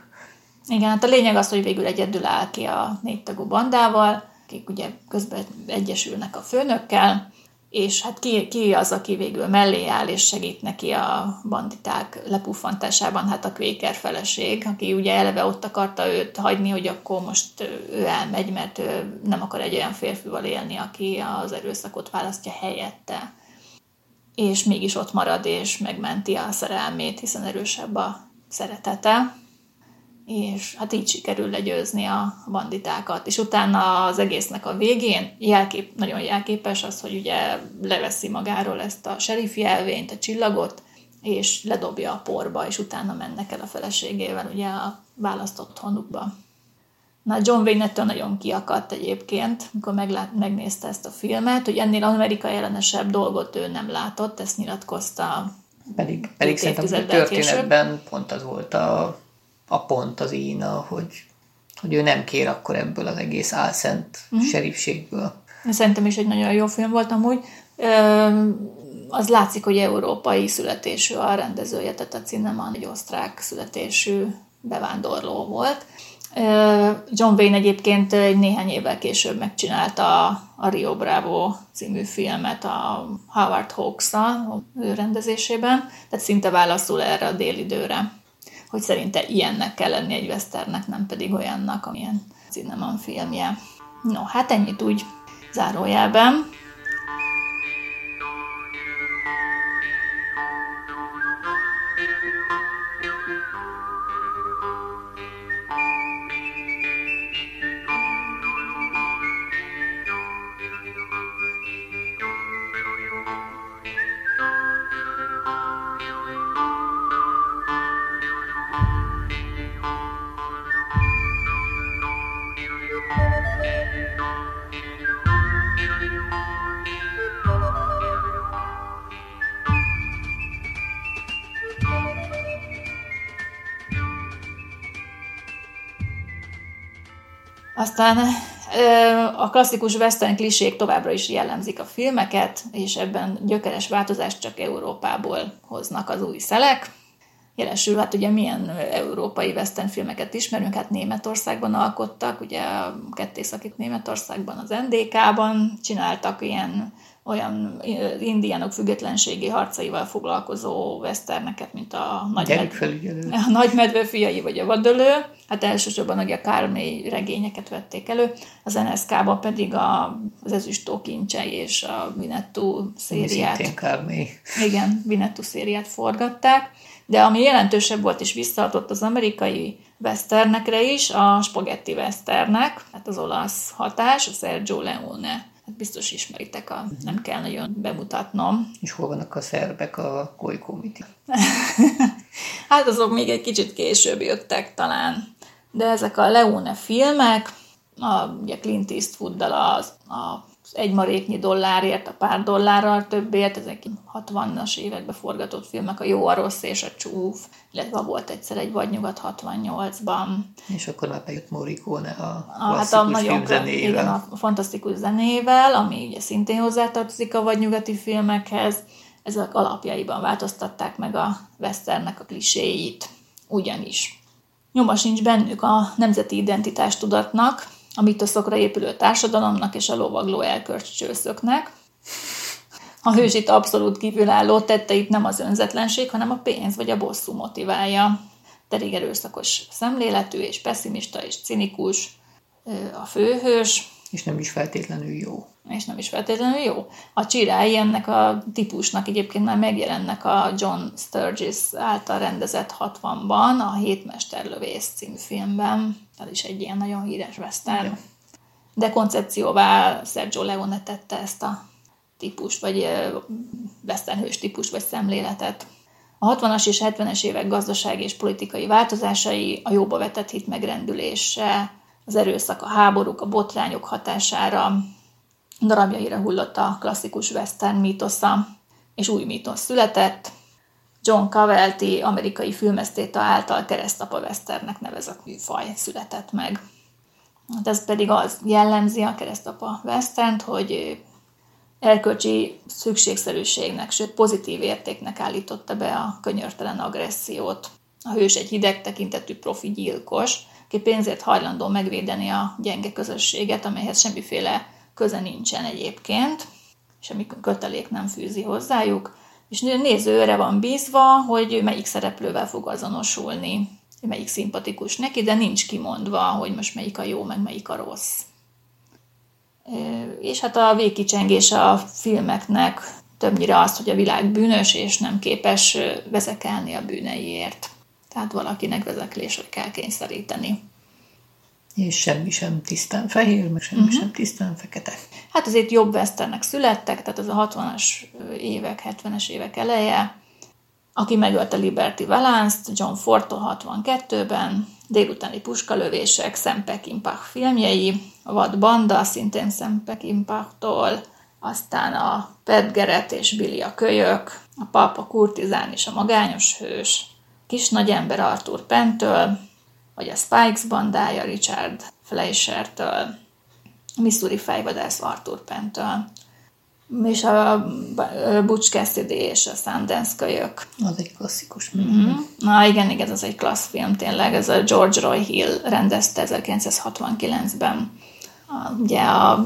Igen, hát a lényeg az, hogy végül egyedül áll ki a négytagú bandával, akik ugye közben egyesülnek a főnökkel, és hát ki, ki az, aki végül mellé áll és segít neki a banditák lepuffantásában, hát a kvéker feleség, aki ugye eleve ott akarta őt hagyni, hogy akkor most ő elmegy, mert ő nem akar egy olyan férfival élni, aki az erőszakot választja helyette. És mégis ott marad és megmenti a szerelmét, hiszen erősebb a szeretete és hát így sikerül legyőzni a banditákat. És utána az egésznek a végén jelkép, nagyon jelképes az, hogy ugye leveszi magáról ezt a sheriff jelvényt, a csillagot, és ledobja a porba, és utána mennek el a feleségével ugye a választott honukba. Na, John Wayne ettől nagyon kiakadt egyébként, amikor meglát, megnézte ezt a filmet, hogy ennél amerikai ellenesebb dolgot ő nem látott, ezt nyilatkozta pedig, pedig szerintem a történetben később. pont az volt a a pont az ína, hogy, hogy ő nem kér akkor ebből az egész álszent mm. serifségből. Szerintem is egy nagyon jó film volt amúgy. Az látszik, hogy európai születésű a rendezője, tehát a Cineman egy osztrák születésű bevándorló volt. John Wayne egyébként egy néhány évvel később megcsinálta a Rio Bravo című filmet a Howard hawks ő rendezésében, tehát szinte válaszul erre a délidőre hogy szerinte ilyennek kell lenni egy westernnek, nem pedig olyannak, amilyen Cinnamon filmje. No, hát ennyit úgy zárójelben. Aztán a klasszikus western klisék továbbra is jellemzik a filmeket, és ebben gyökeres változást csak Európából hoznak az új szelek. Jelesül, hát ugye milyen európai western filmeket ismerünk, hát Németországban alkottak, ugye a kettészakít Németországban, az NDK-ban csináltak ilyen olyan indiánok függetlenségi harcaival foglalkozó westerneket, mint a Nagy, medve, a Nagy Medve fiai vagy a Vadölő. Hát elsősorban ugye a Kármély regényeket vették elő, az NSK-ban pedig a, az Ezüstó kincsei és a Vinettu szériát. Kármély. Igen, Vinettu szériát forgatták. De ami jelentősebb volt és visszaadott az amerikai westernekre is, a spagetti westernek, hát az olasz hatás, a Sergio Leone biztos ismeritek, a, uh-huh. nem kell nagyon bemutatnom. És hol vannak a szerbek a kolykómiti? hát azok még egy kicsit később jöttek talán. De ezek a Leone filmek, a, ugye Clint Eastwooddal a, a egy maréknyi dollárért, a pár dollárral többért, ezek 60-as években forgatott filmek, a Jó, a Rossz és a Csúf, illetve volt egyszer egy Vadnyugat 68-ban. És akkor már bejött Morricone a a, hát a nagyon igen, a fantasztikus zenével, ami ugye szintén hozzátartozik a vadnyugati filmekhez. Ezek alapjaiban változtatták meg a westernnek a kliséit. Ugyanis nyoma sincs bennük a nemzeti identitástudatnak, a mitoszokra épülő társadalomnak és a lovagló elkörcsőszöknek. A hősit abszolút kívülálló tetteit nem az önzetlenség, hanem a pénz vagy a bosszú motiválja. Terig erőszakos szemléletű és pessimista és cinikus a főhős. És nem is feltétlenül jó. És nem is feltétlenül jó. A csirái ennek a típusnak egyébként már megjelennek a John Sturgis által rendezett 60-ban, a Hétmesterlövész című filmben. Ez is egy ilyen nagyon híres western. De koncepcióvá Sergio Leone tette ezt a típus, vagy westernhős típus, vagy szemléletet. A 60-as és 70-es évek gazdasági és politikai változásai, a jóba vetett hit megrendülése, az erőszak, a háborúk, a botrányok hatására darabjaira hullott a klasszikus western mítosza, és új mítosz született. John Cavelti, amerikai filmesztéta által keresztapa westernnek nevezett műfaj született meg. Hát ez pedig az jellemzi a keresztapa westernt, hogy erkölcsi szükségszerűségnek, sőt pozitív értéknek állította be a könyörtelen agressziót. A hős egy hideg tekintetű profi gyilkos, aki pénzért hajlandó megvédeni a gyenge közösséget, amelyhez semmiféle köze nincsen egyébként, semmi kötelék nem fűzi hozzájuk, és nézőre van bízva, hogy melyik szereplővel fog azonosulni, melyik szimpatikus neki, de nincs kimondva, hogy most melyik a jó, meg melyik a rossz. És hát a végkicsengés a filmeknek többnyire az, hogy a világ bűnös, és nem képes vezekelni a bűneiért. Tehát valakinek vezeklésre kell kényszeríteni. És semmi sem tisztán fehér, meg semmi uh-huh. sem tisztán fekete. Hát azért jobb westernek születtek, tehát az a 60-as évek, 70-es évek eleje, aki megölte Liberty Valance-t John Fordtól 62-ben, délutáni puskalövések, Sam Peckinpah filmjei, a Vad Banda, szintén Sam Peckinpahtól, aztán a Pet Gerett és Billy a kölyök, a Papa Kurtizán és a magányos hős, Kis nagy ember Arthur Pentől, vagy a Spikes bandája Richard Fleischertől, Missouri fejvadász Arthur Pentől, és a Butch Cassidy és a Sundance kölyök. Az egy klasszikus Mm-hmm. Na igen, igen, ez egy klassz film tényleg, ez a George Roy Hill rendezte 1969-ben. A, ugye a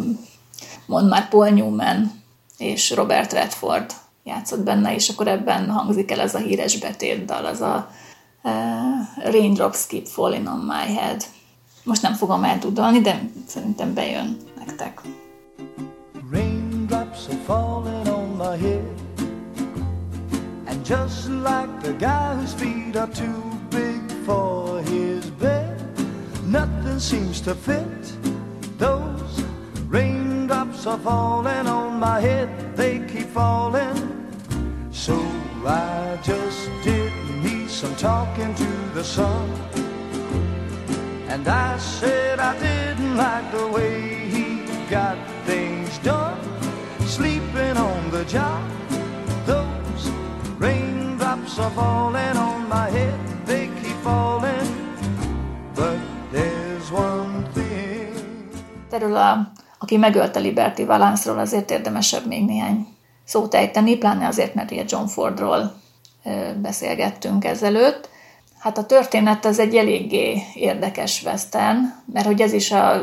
mond már Paul Newman és Robert Redford játszott benne, és akkor ebben hangzik el ez a híres betétdal, az a uh, Raindrops Keep Falling on My Head. Most nem fogom eldudolni, de szerintem bejön nektek. Raindrops are falling on my head And just like the guy whose feet are too big for his bed Nothing seems to fit Those raindrops are falling on my head They keep falling. So I just did me some talking to the sun. And I said I didn't like the way he got things done. Sleeping on the job Those raindrops are falling on my head They keep falling. But there's one thing. Erről a, aki megölte Liberty Valance-ról azért érdemesebb még néhány szót ejteni, pláne azért, mert ugye John Fordról beszélgettünk ezelőtt. Hát a történet az egy eléggé érdekes western, mert hogy ez is a,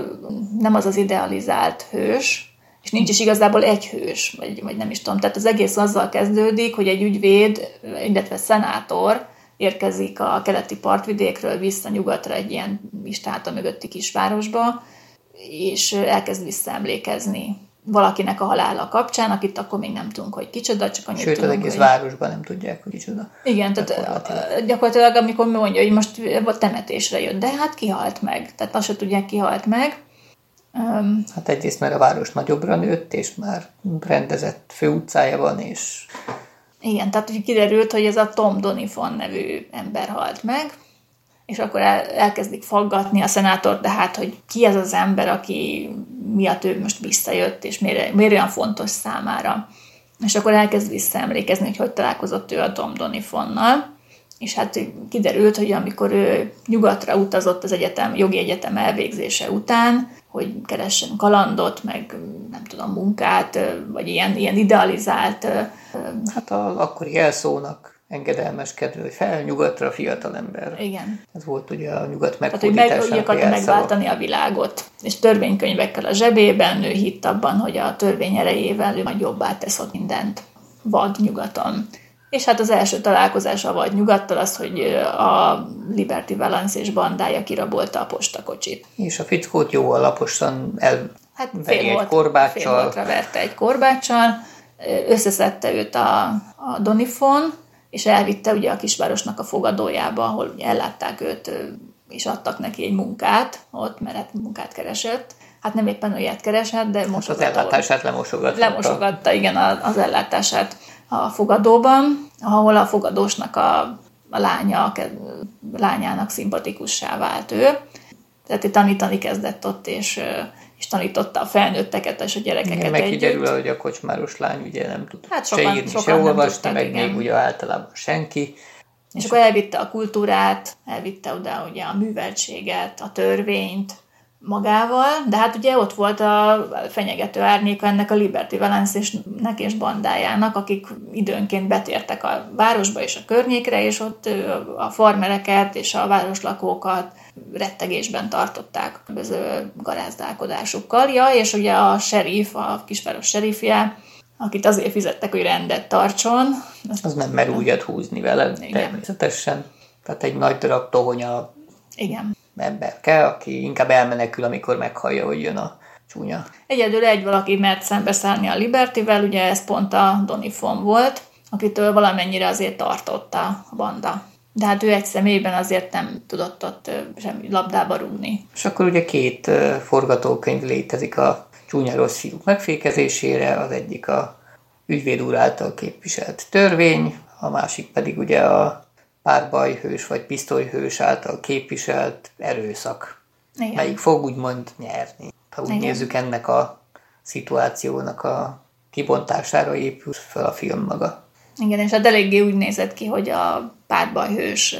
nem az az idealizált hős, és nincs is igazából egy hős, vagy, vagy nem is tudom. Tehát az egész azzal kezdődik, hogy egy ügyvéd, illetve szenátor érkezik a keleti partvidékről vissza nyugatra egy ilyen istáta mögötti kisvárosba, és elkezd visszaemlékezni valakinek a halála kapcsán, akit akkor még nem tudunk, hogy kicsoda, csak annyit Sőt, tudunk, az egész hogy... városban nem tudják, hogy kicsoda. Igen, tehát gyakorlatilag. gyakorlatilag amikor mondja, hogy most a temetésre jött, de hát kihalt meg. Tehát azt se tudják, kihalt meg. Um, hát egyrészt, mert a város nagyobbra nőtt, és már rendezett főutcája van, és... Igen, tehát kiderült, hogy ez a Tom Donifon nevű ember halt meg, és akkor el, elkezdik faggatni a szenátort, de hát, hogy ki ez az ember, aki miatt ő most visszajött, és miért, miért olyan fontos számára. És akkor elkezd visszaemlékezni, hogy hogy találkozott ő a Tom Donifonnal, és hát kiderült, hogy amikor ő nyugatra utazott az egyetem, jogi egyetem elvégzése után, hogy keressen kalandot, meg nem tudom, munkát, vagy ilyen, ilyen idealizált... Hát a akkori elszónak engedelmeskedő, hogy fel nyugatra fiatalember. Igen. Ez volt ugye a nyugat megfordításának Tehát, hogy meg, akarta megváltani a világot. És törvénykönyvekkel a zsebében ő hitt abban, hogy a törvény erejével ő majd jobbá tesz ott mindent vad nyugaton. És hát az első találkozás a vagy nyugattal az, hogy a Liberty Valance és bandája kirabolta a postakocsit. És a fickót jó alaposan el hát fél egy korbáccsal. Fél verte egy korbáccsal, összeszedte őt a, a Donifon, és elvitte ugye a kisvárosnak a fogadójába, ahol ellátták őt, és adtak neki egy munkát ott, mert hát munkát keresett. Hát nem éppen olyat keresett, de most az ellátását lemosogatta. Lemosogatta, igen, az ellátását a fogadóban, ahol a fogadósnak a, a lánya, a lányának szimpatikussá vált ő. Tehát tanítani kezdett ott, és és tanította a felnőtteket és a gyerekeket igen, meg kiderül, hogy a kocsmáros lány ugye nem tud hát sokan, se írni, se olvasni, tudtak, meg igen. még ugye általában senki. És, és akkor elvitte a kultúrát, elvitte oda ugye a műveltséget, a törvényt magával, de hát ugye ott volt a fenyegető árnyéka ennek a Liberty Valence-nek és bandájának, akik időnként betértek a városba és a környékre, és ott a farmereket és a városlakókat rettegésben tartották különböző garázdálkodásukkal. Ja, és ugye a serif, a kisváros serifje, akit azért fizettek, hogy rendet tartson. Az nem mer újat húzni vele, Igen. természetesen. Tehát egy nagy darab tohonya Igen. ember kell, aki inkább elmenekül, amikor meghallja, hogy jön a csúnya. Egyedül egy valaki mert szembeszállni a Libertyvel, ugye ez pont a Donifon volt, akitől valamennyire azért tartotta a banda de hát ő egy személyben azért nem tudott ott semmi labdába rúgni. És akkor ugye két forgatókönyv létezik a csúnya rossz fiúk megfékezésére, az egyik a ügyvéd úr által képviselt törvény, a másik pedig ugye a párbajhős vagy pisztolyhős által képviselt erőszak. Igen. Melyik fog úgymond nyerni. Ha úgy Igen. nézzük ennek a szituációnak a kibontására épül fel a film maga. Igen, és hát eléggé úgy nézett ki, hogy a párbajhős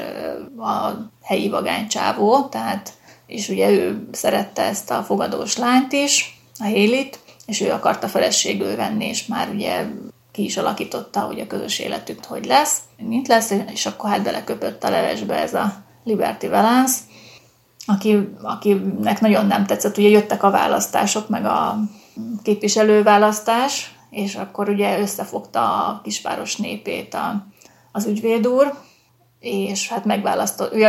a helyi vagánycsávó, tehát és ugye ő szerette ezt a fogadós lányt is, a Hélit, és ő akarta feleségül venni, és már ugye ki is alakította, hogy a közös életük hogy lesz, mint lesz, és akkor hát beleköpött a levesbe ez a Liberty Valance, aki, akinek nagyon nem tetszett, ugye jöttek a választások, meg a képviselőválasztás, és akkor ugye összefogta a kisváros népét a, az ügyvéd úr, és hát megválasztott, ő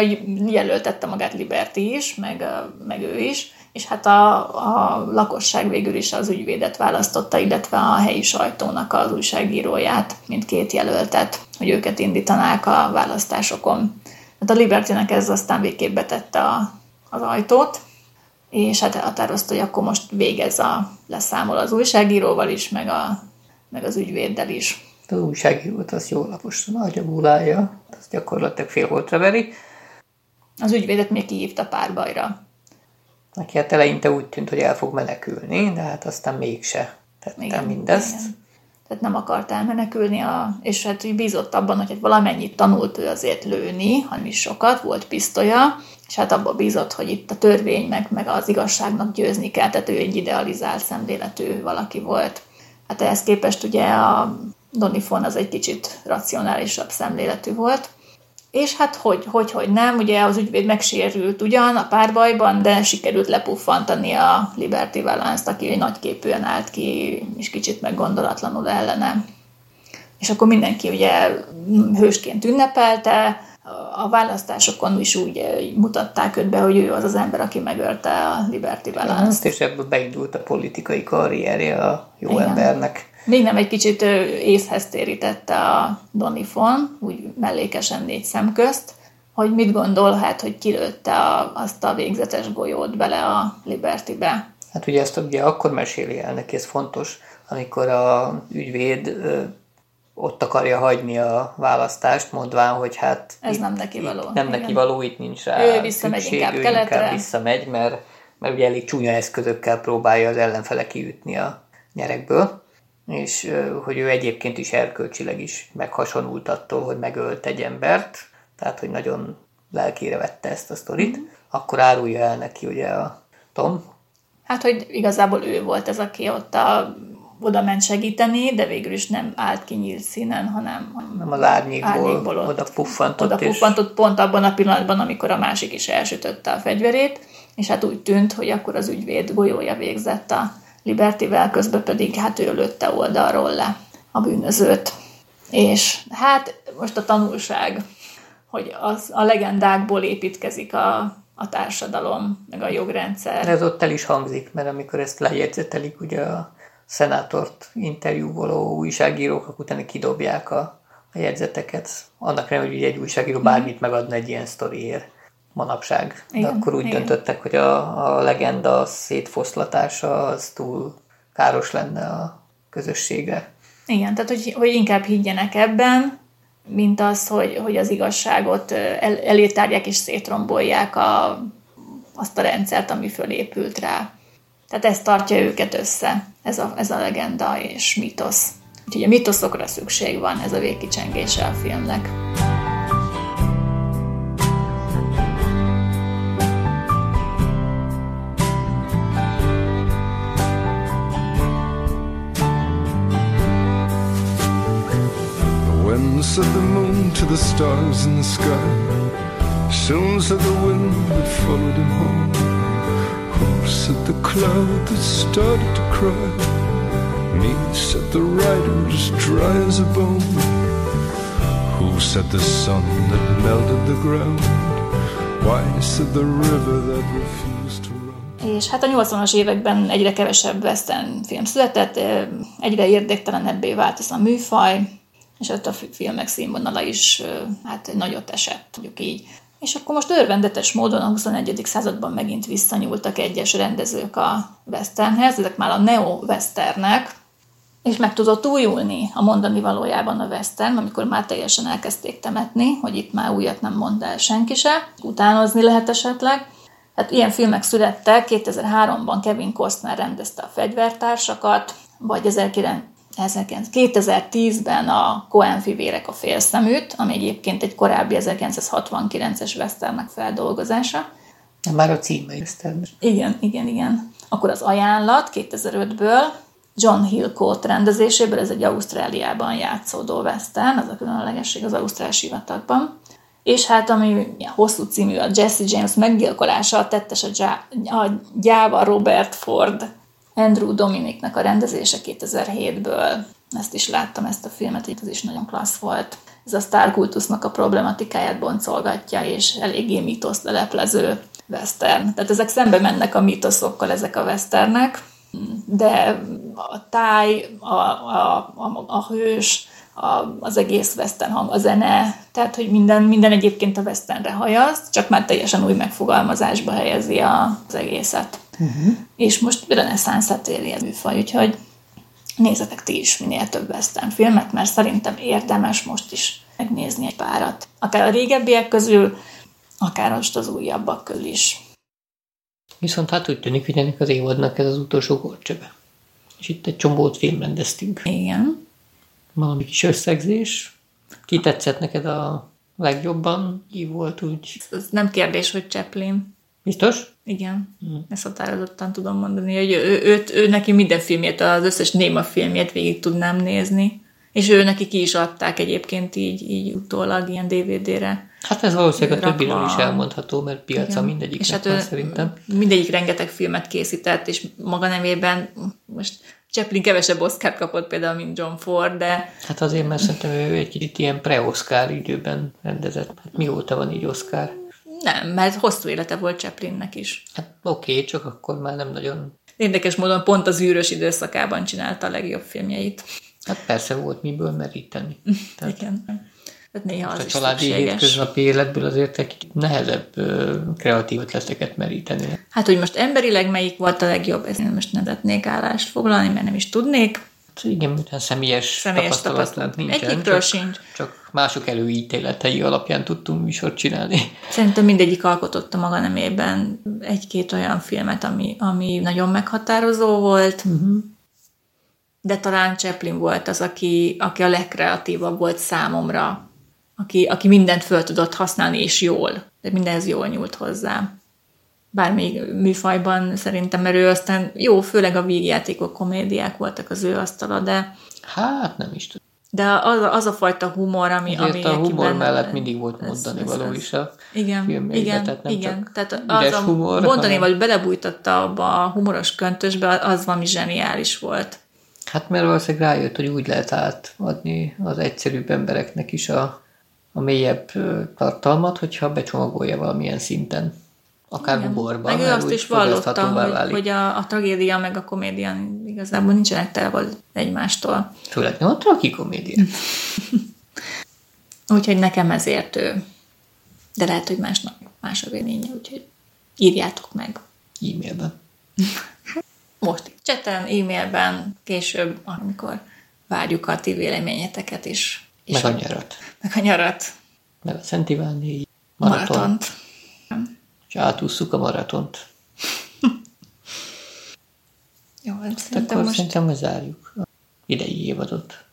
jelöltette magát Liberty is, meg, meg ő is, és hát a, a lakosság végül is az ügyvédet választotta, illetve a helyi sajtónak az újságíróját, mint két jelöltet, hogy őket indítanák a választásokon. Hát a Libertynek ez aztán végképp betette a, az ajtót, és hát határozta, hogy akkor most végez a leszámol az újságíróval is, meg, a, meg az ügyvéddel is. Az újságírót az jó laposan agyagulálja, az gyakorlatilag fél voltra veri. Az ügyvédet még kihívta párbajra. Neki hát eleinte úgy tűnt, hogy el fog menekülni, de hát aztán mégse tette igen, mindezt. Igen. Tehát nem akart elmenekülni, a, és hát úgy bízott abban, hogy hát valamennyit tanult ő azért lőni, hanem is sokat, volt pisztolya, és hát abban bízott, hogy itt a törvény meg, meg az igazságnak győzni kell, tehát ő egy idealizált szemléletű valaki volt. Hát ehhez képest ugye a Donifon az egy kicsit racionálisabb szemléletű volt. És hát hogy, hogy, hogy nem, ugye az ügyvéd megsérült ugyan a párbajban, de sikerült lepuffantani a Liberty Valance-t, aki egy nagyképűen állt ki, és kicsit meggondolatlanul ellene. És akkor mindenki ugye hősként ünnepelte, a választásokon is úgy mutatták őt be, hogy ő az az ember, aki megölte a Liberty Valance-t. És ebből beindult a politikai karrierje a jó Igen. embernek. Még nem egy kicsit észhez térítette a Donifon, úgy mellékesen négy szem közt, hogy mit gondol, hát, hogy kilőtte a, azt a végzetes golyót bele a Libertybe. Hát ugye ezt ugye akkor meséli el neki, ez fontos, amikor a ügyvéd ö, ott akarja hagyni a választást, mondván, hogy hát Ez itt, nem neki való. Itt nem Igen. neki való, itt nincs rá Ő visszamegy szükség, inkább ő keletre. inkább visszamegy, mert, mert ugye elég csúnya eszközökkel próbálja az ellenfele kiütni a nyerekből, és hogy ő egyébként is erkölcsileg is meghasonult attól, hogy megölt egy embert, tehát hogy nagyon lelkére vette ezt a sztorit, Mhm. akkor árulja el neki ugye a Tom, Hát, hogy igazából ő volt ez, aki ott a, oda ment segíteni, de végül is nem állt ki nyílt színen, hanem nem az árnyékból, árnyékból ott oda puffantott, oda és puffantott pont abban a pillanatban, amikor a másik is elsütötte a fegyverét, és hát úgy tűnt, hogy akkor az ügyvéd golyója végzett a Libertyvel, közben pedig hát ő lőtte oldalról le a bűnözőt. És hát most a tanulság, hogy az, a legendákból építkezik a, a társadalom, meg a jogrendszer. ez ott el is hangzik, mert amikor ezt lejegyzetelik, ugye a szenátort interjúvoló újságírók, utána kidobják a, a jegyzeteket. Annak nem, hogy egy újságíró bármit megadna egy ilyen sztoriért manapság. De Igen, akkor úgy igen. döntöttek, hogy a, a legenda szétfoszlatása az túl káros lenne a közösségre. Igen, tehát hogy, hogy inkább higgyenek ebben, mint az, hogy, hogy az igazságot el, elétárják és szétrombolják a, azt a rendszert, ami fölépült rá. Tehát ez tartja őket össze, ez a, ez a legenda és mitosz. Úgyhogy a mitoszokra szükség van, ez a végkicsengése a filmnek. Said the moon to the stars in the sky. Soon said the wind that followed him home. Who said the cloud that started to cry? Me said the rider as dry as a bone. Who said the sun that melted the ground? Why said the river that refused to run? És hát a 80-as években egyre kevesebb western film született, egyre érdektelenebbé vált ez a műfaj, és ott a fi- filmek színvonala is hát egy nagyot esett, mondjuk így. És akkor most örvendetes módon a 21. században megint visszanyúltak egyes rendezők a westernhez, ezek már a neo-westernek, és meg tudott újulni a mondani valójában a western, amikor már teljesen elkezdték temetni, hogy itt már újat nem mond el senki se, utánozni lehet esetleg. Hát ilyen filmek születtek, 2003-ban Kevin Costner rendezte a fegyvertársakat, vagy 1900 2010-ben a Coen fivérek a félszeműt, ami egyébként egy korábbi 1969-es westernnek feldolgozása. De már a címe termés. Igen, igen, igen. Akkor az ajánlat 2005-ből, John Hill Court rendezéséből, ez egy Ausztráliában játszódó western, az a különlegesség az Ausztrál sivatagban. És hát ami hosszú című, a Jesse James meggyilkolása, a tettes a, Gia- a gyáva Robert Ford, Andrew Dominiknak a rendezése 2007-ből. Ezt is láttam, ezt a filmet, így ez is nagyon klassz volt. Ez a sztárkultusznak a problematikáját boncolgatja, és eléggé mitoszt leleplező western. Tehát ezek szembe mennek a mitoszokkal, ezek a westernek, de a táj, a, a, a, a hős, a, az egész western hang, a zene, tehát hogy minden, minden egyébként a westernre hajaz, csak már teljesen új megfogalmazásba helyezi a, az egészet. Uh-huh. És most reneszánszát éri a műfaj, úgyhogy nézzetek ti is minél több western filmet, mert szerintem érdemes most is megnézni egy párat. Akár a régebbiek közül, akár most az újabbak közül is. Viszont hát úgy tűnik, hogy ennek az évadnak ez az utolsó gorcsöve. És itt egy csomót filmrendeztünk. Igen. Valami kis összegzés. Ki tetszett neked a legjobban? Ki volt úgy? Ez nem kérdés, hogy Chaplin. Biztos? Igen, mm. ezt határozottan tudom mondani, hogy ő, őt, ő neki minden filmjét, az összes Néma filmjét végig tudnám nézni. És ő neki ki is adták egyébként így, így utólag ilyen DVD-re. Hát ez valószínűleg a többiről is elmondható, mert piaca Igen. mindegyiknek és hát van szerintem. mindegyik rengeteg filmet készített, és maga nevében most Chaplin kevesebb Oscar kapott például, mint John Ford, de Hát azért, mert szerintem ő egy kicsit ilyen pre-Oscar időben rendezett. Hát mióta van így Oscar? Nem, mert hosszú élete volt Chaplinnek is. Hát oké, okay, csak akkor már nem nagyon... Érdekes módon pont az űrös időszakában csinálta a legjobb filmjeit. Hát persze volt miből meríteni. Tehát Igen. Tehát néha az a családi szükséges. hétköznapi életből azért egy kicsit nehezebb kreatív ötleteket meríteni. Hát, hogy most emberileg melyik volt a legjobb, ezt én most nem tetnék állást foglalni, mert nem is tudnék. Igen, minden személyes, Személyes tapasztalat tapasztalat. nincsen, Egyikről csak, sincs. csak mások előítéletei alapján tudtunk műsort csinálni. Szerintem mindegyik alkototta maga nemében egy-két olyan filmet, ami, ami nagyon meghatározó volt, uh-huh. de talán Chaplin volt az, aki, aki a legkreatívabb volt számomra, aki, aki mindent föl tudott használni, és jól, de mindenhez jól nyúlt hozzá. Bármi műfajban szerintem, mert ő aztán jó, főleg a vígjátékok, komédiák voltak az ő asztala, de, Hát nem is tudom. de az, az a fajta humor, ami, ami a humor mellett mindig volt mondani ez- való ez- is a igen, filmjeiben, igen, tehát nem igen. csak Tehát az a humor, mondani, hanem- vagy belebújtatta abba a humoros köntösbe, az valami zseniális volt. Hát mert valószínűleg rájött, hogy úgy lehet átadni az egyszerűbb embereknek is a, a mélyebb tartalmat, hogyha becsomagolja valamilyen szinten. Akár Igen. humorban, Meg ő azt is vallotta, fogyaszthatóvá hogy, válik. hogy a, a tragédia meg a komédia igazából nincsenek távol egymástól. Főleg nem a tragikomédia. Úgyhogy nekem ezért ő. De lehet, hogy másnak más a véleménye, úgyhogy írjátok meg. E-mailben. Most cseten, e-mailben, később, amikor várjuk a ti véleményeteket is. És Meg a nyarat. meg a nyarat. Meg a Szent Ivánnéi maraton. Maratont. És átússzuk a maratont. Jó, hát Akkor szerintem most... most... szerintem lezárjuk a idei évadot.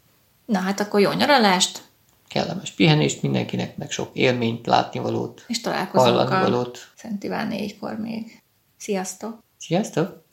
Na hát akkor jó nyaralást, Kellemes pihenést mindenkinek, meg sok élményt, látnivalót, és találkozunk a hallanivalót. Szent Iván négykor még. Sziasztok! Sziasztok!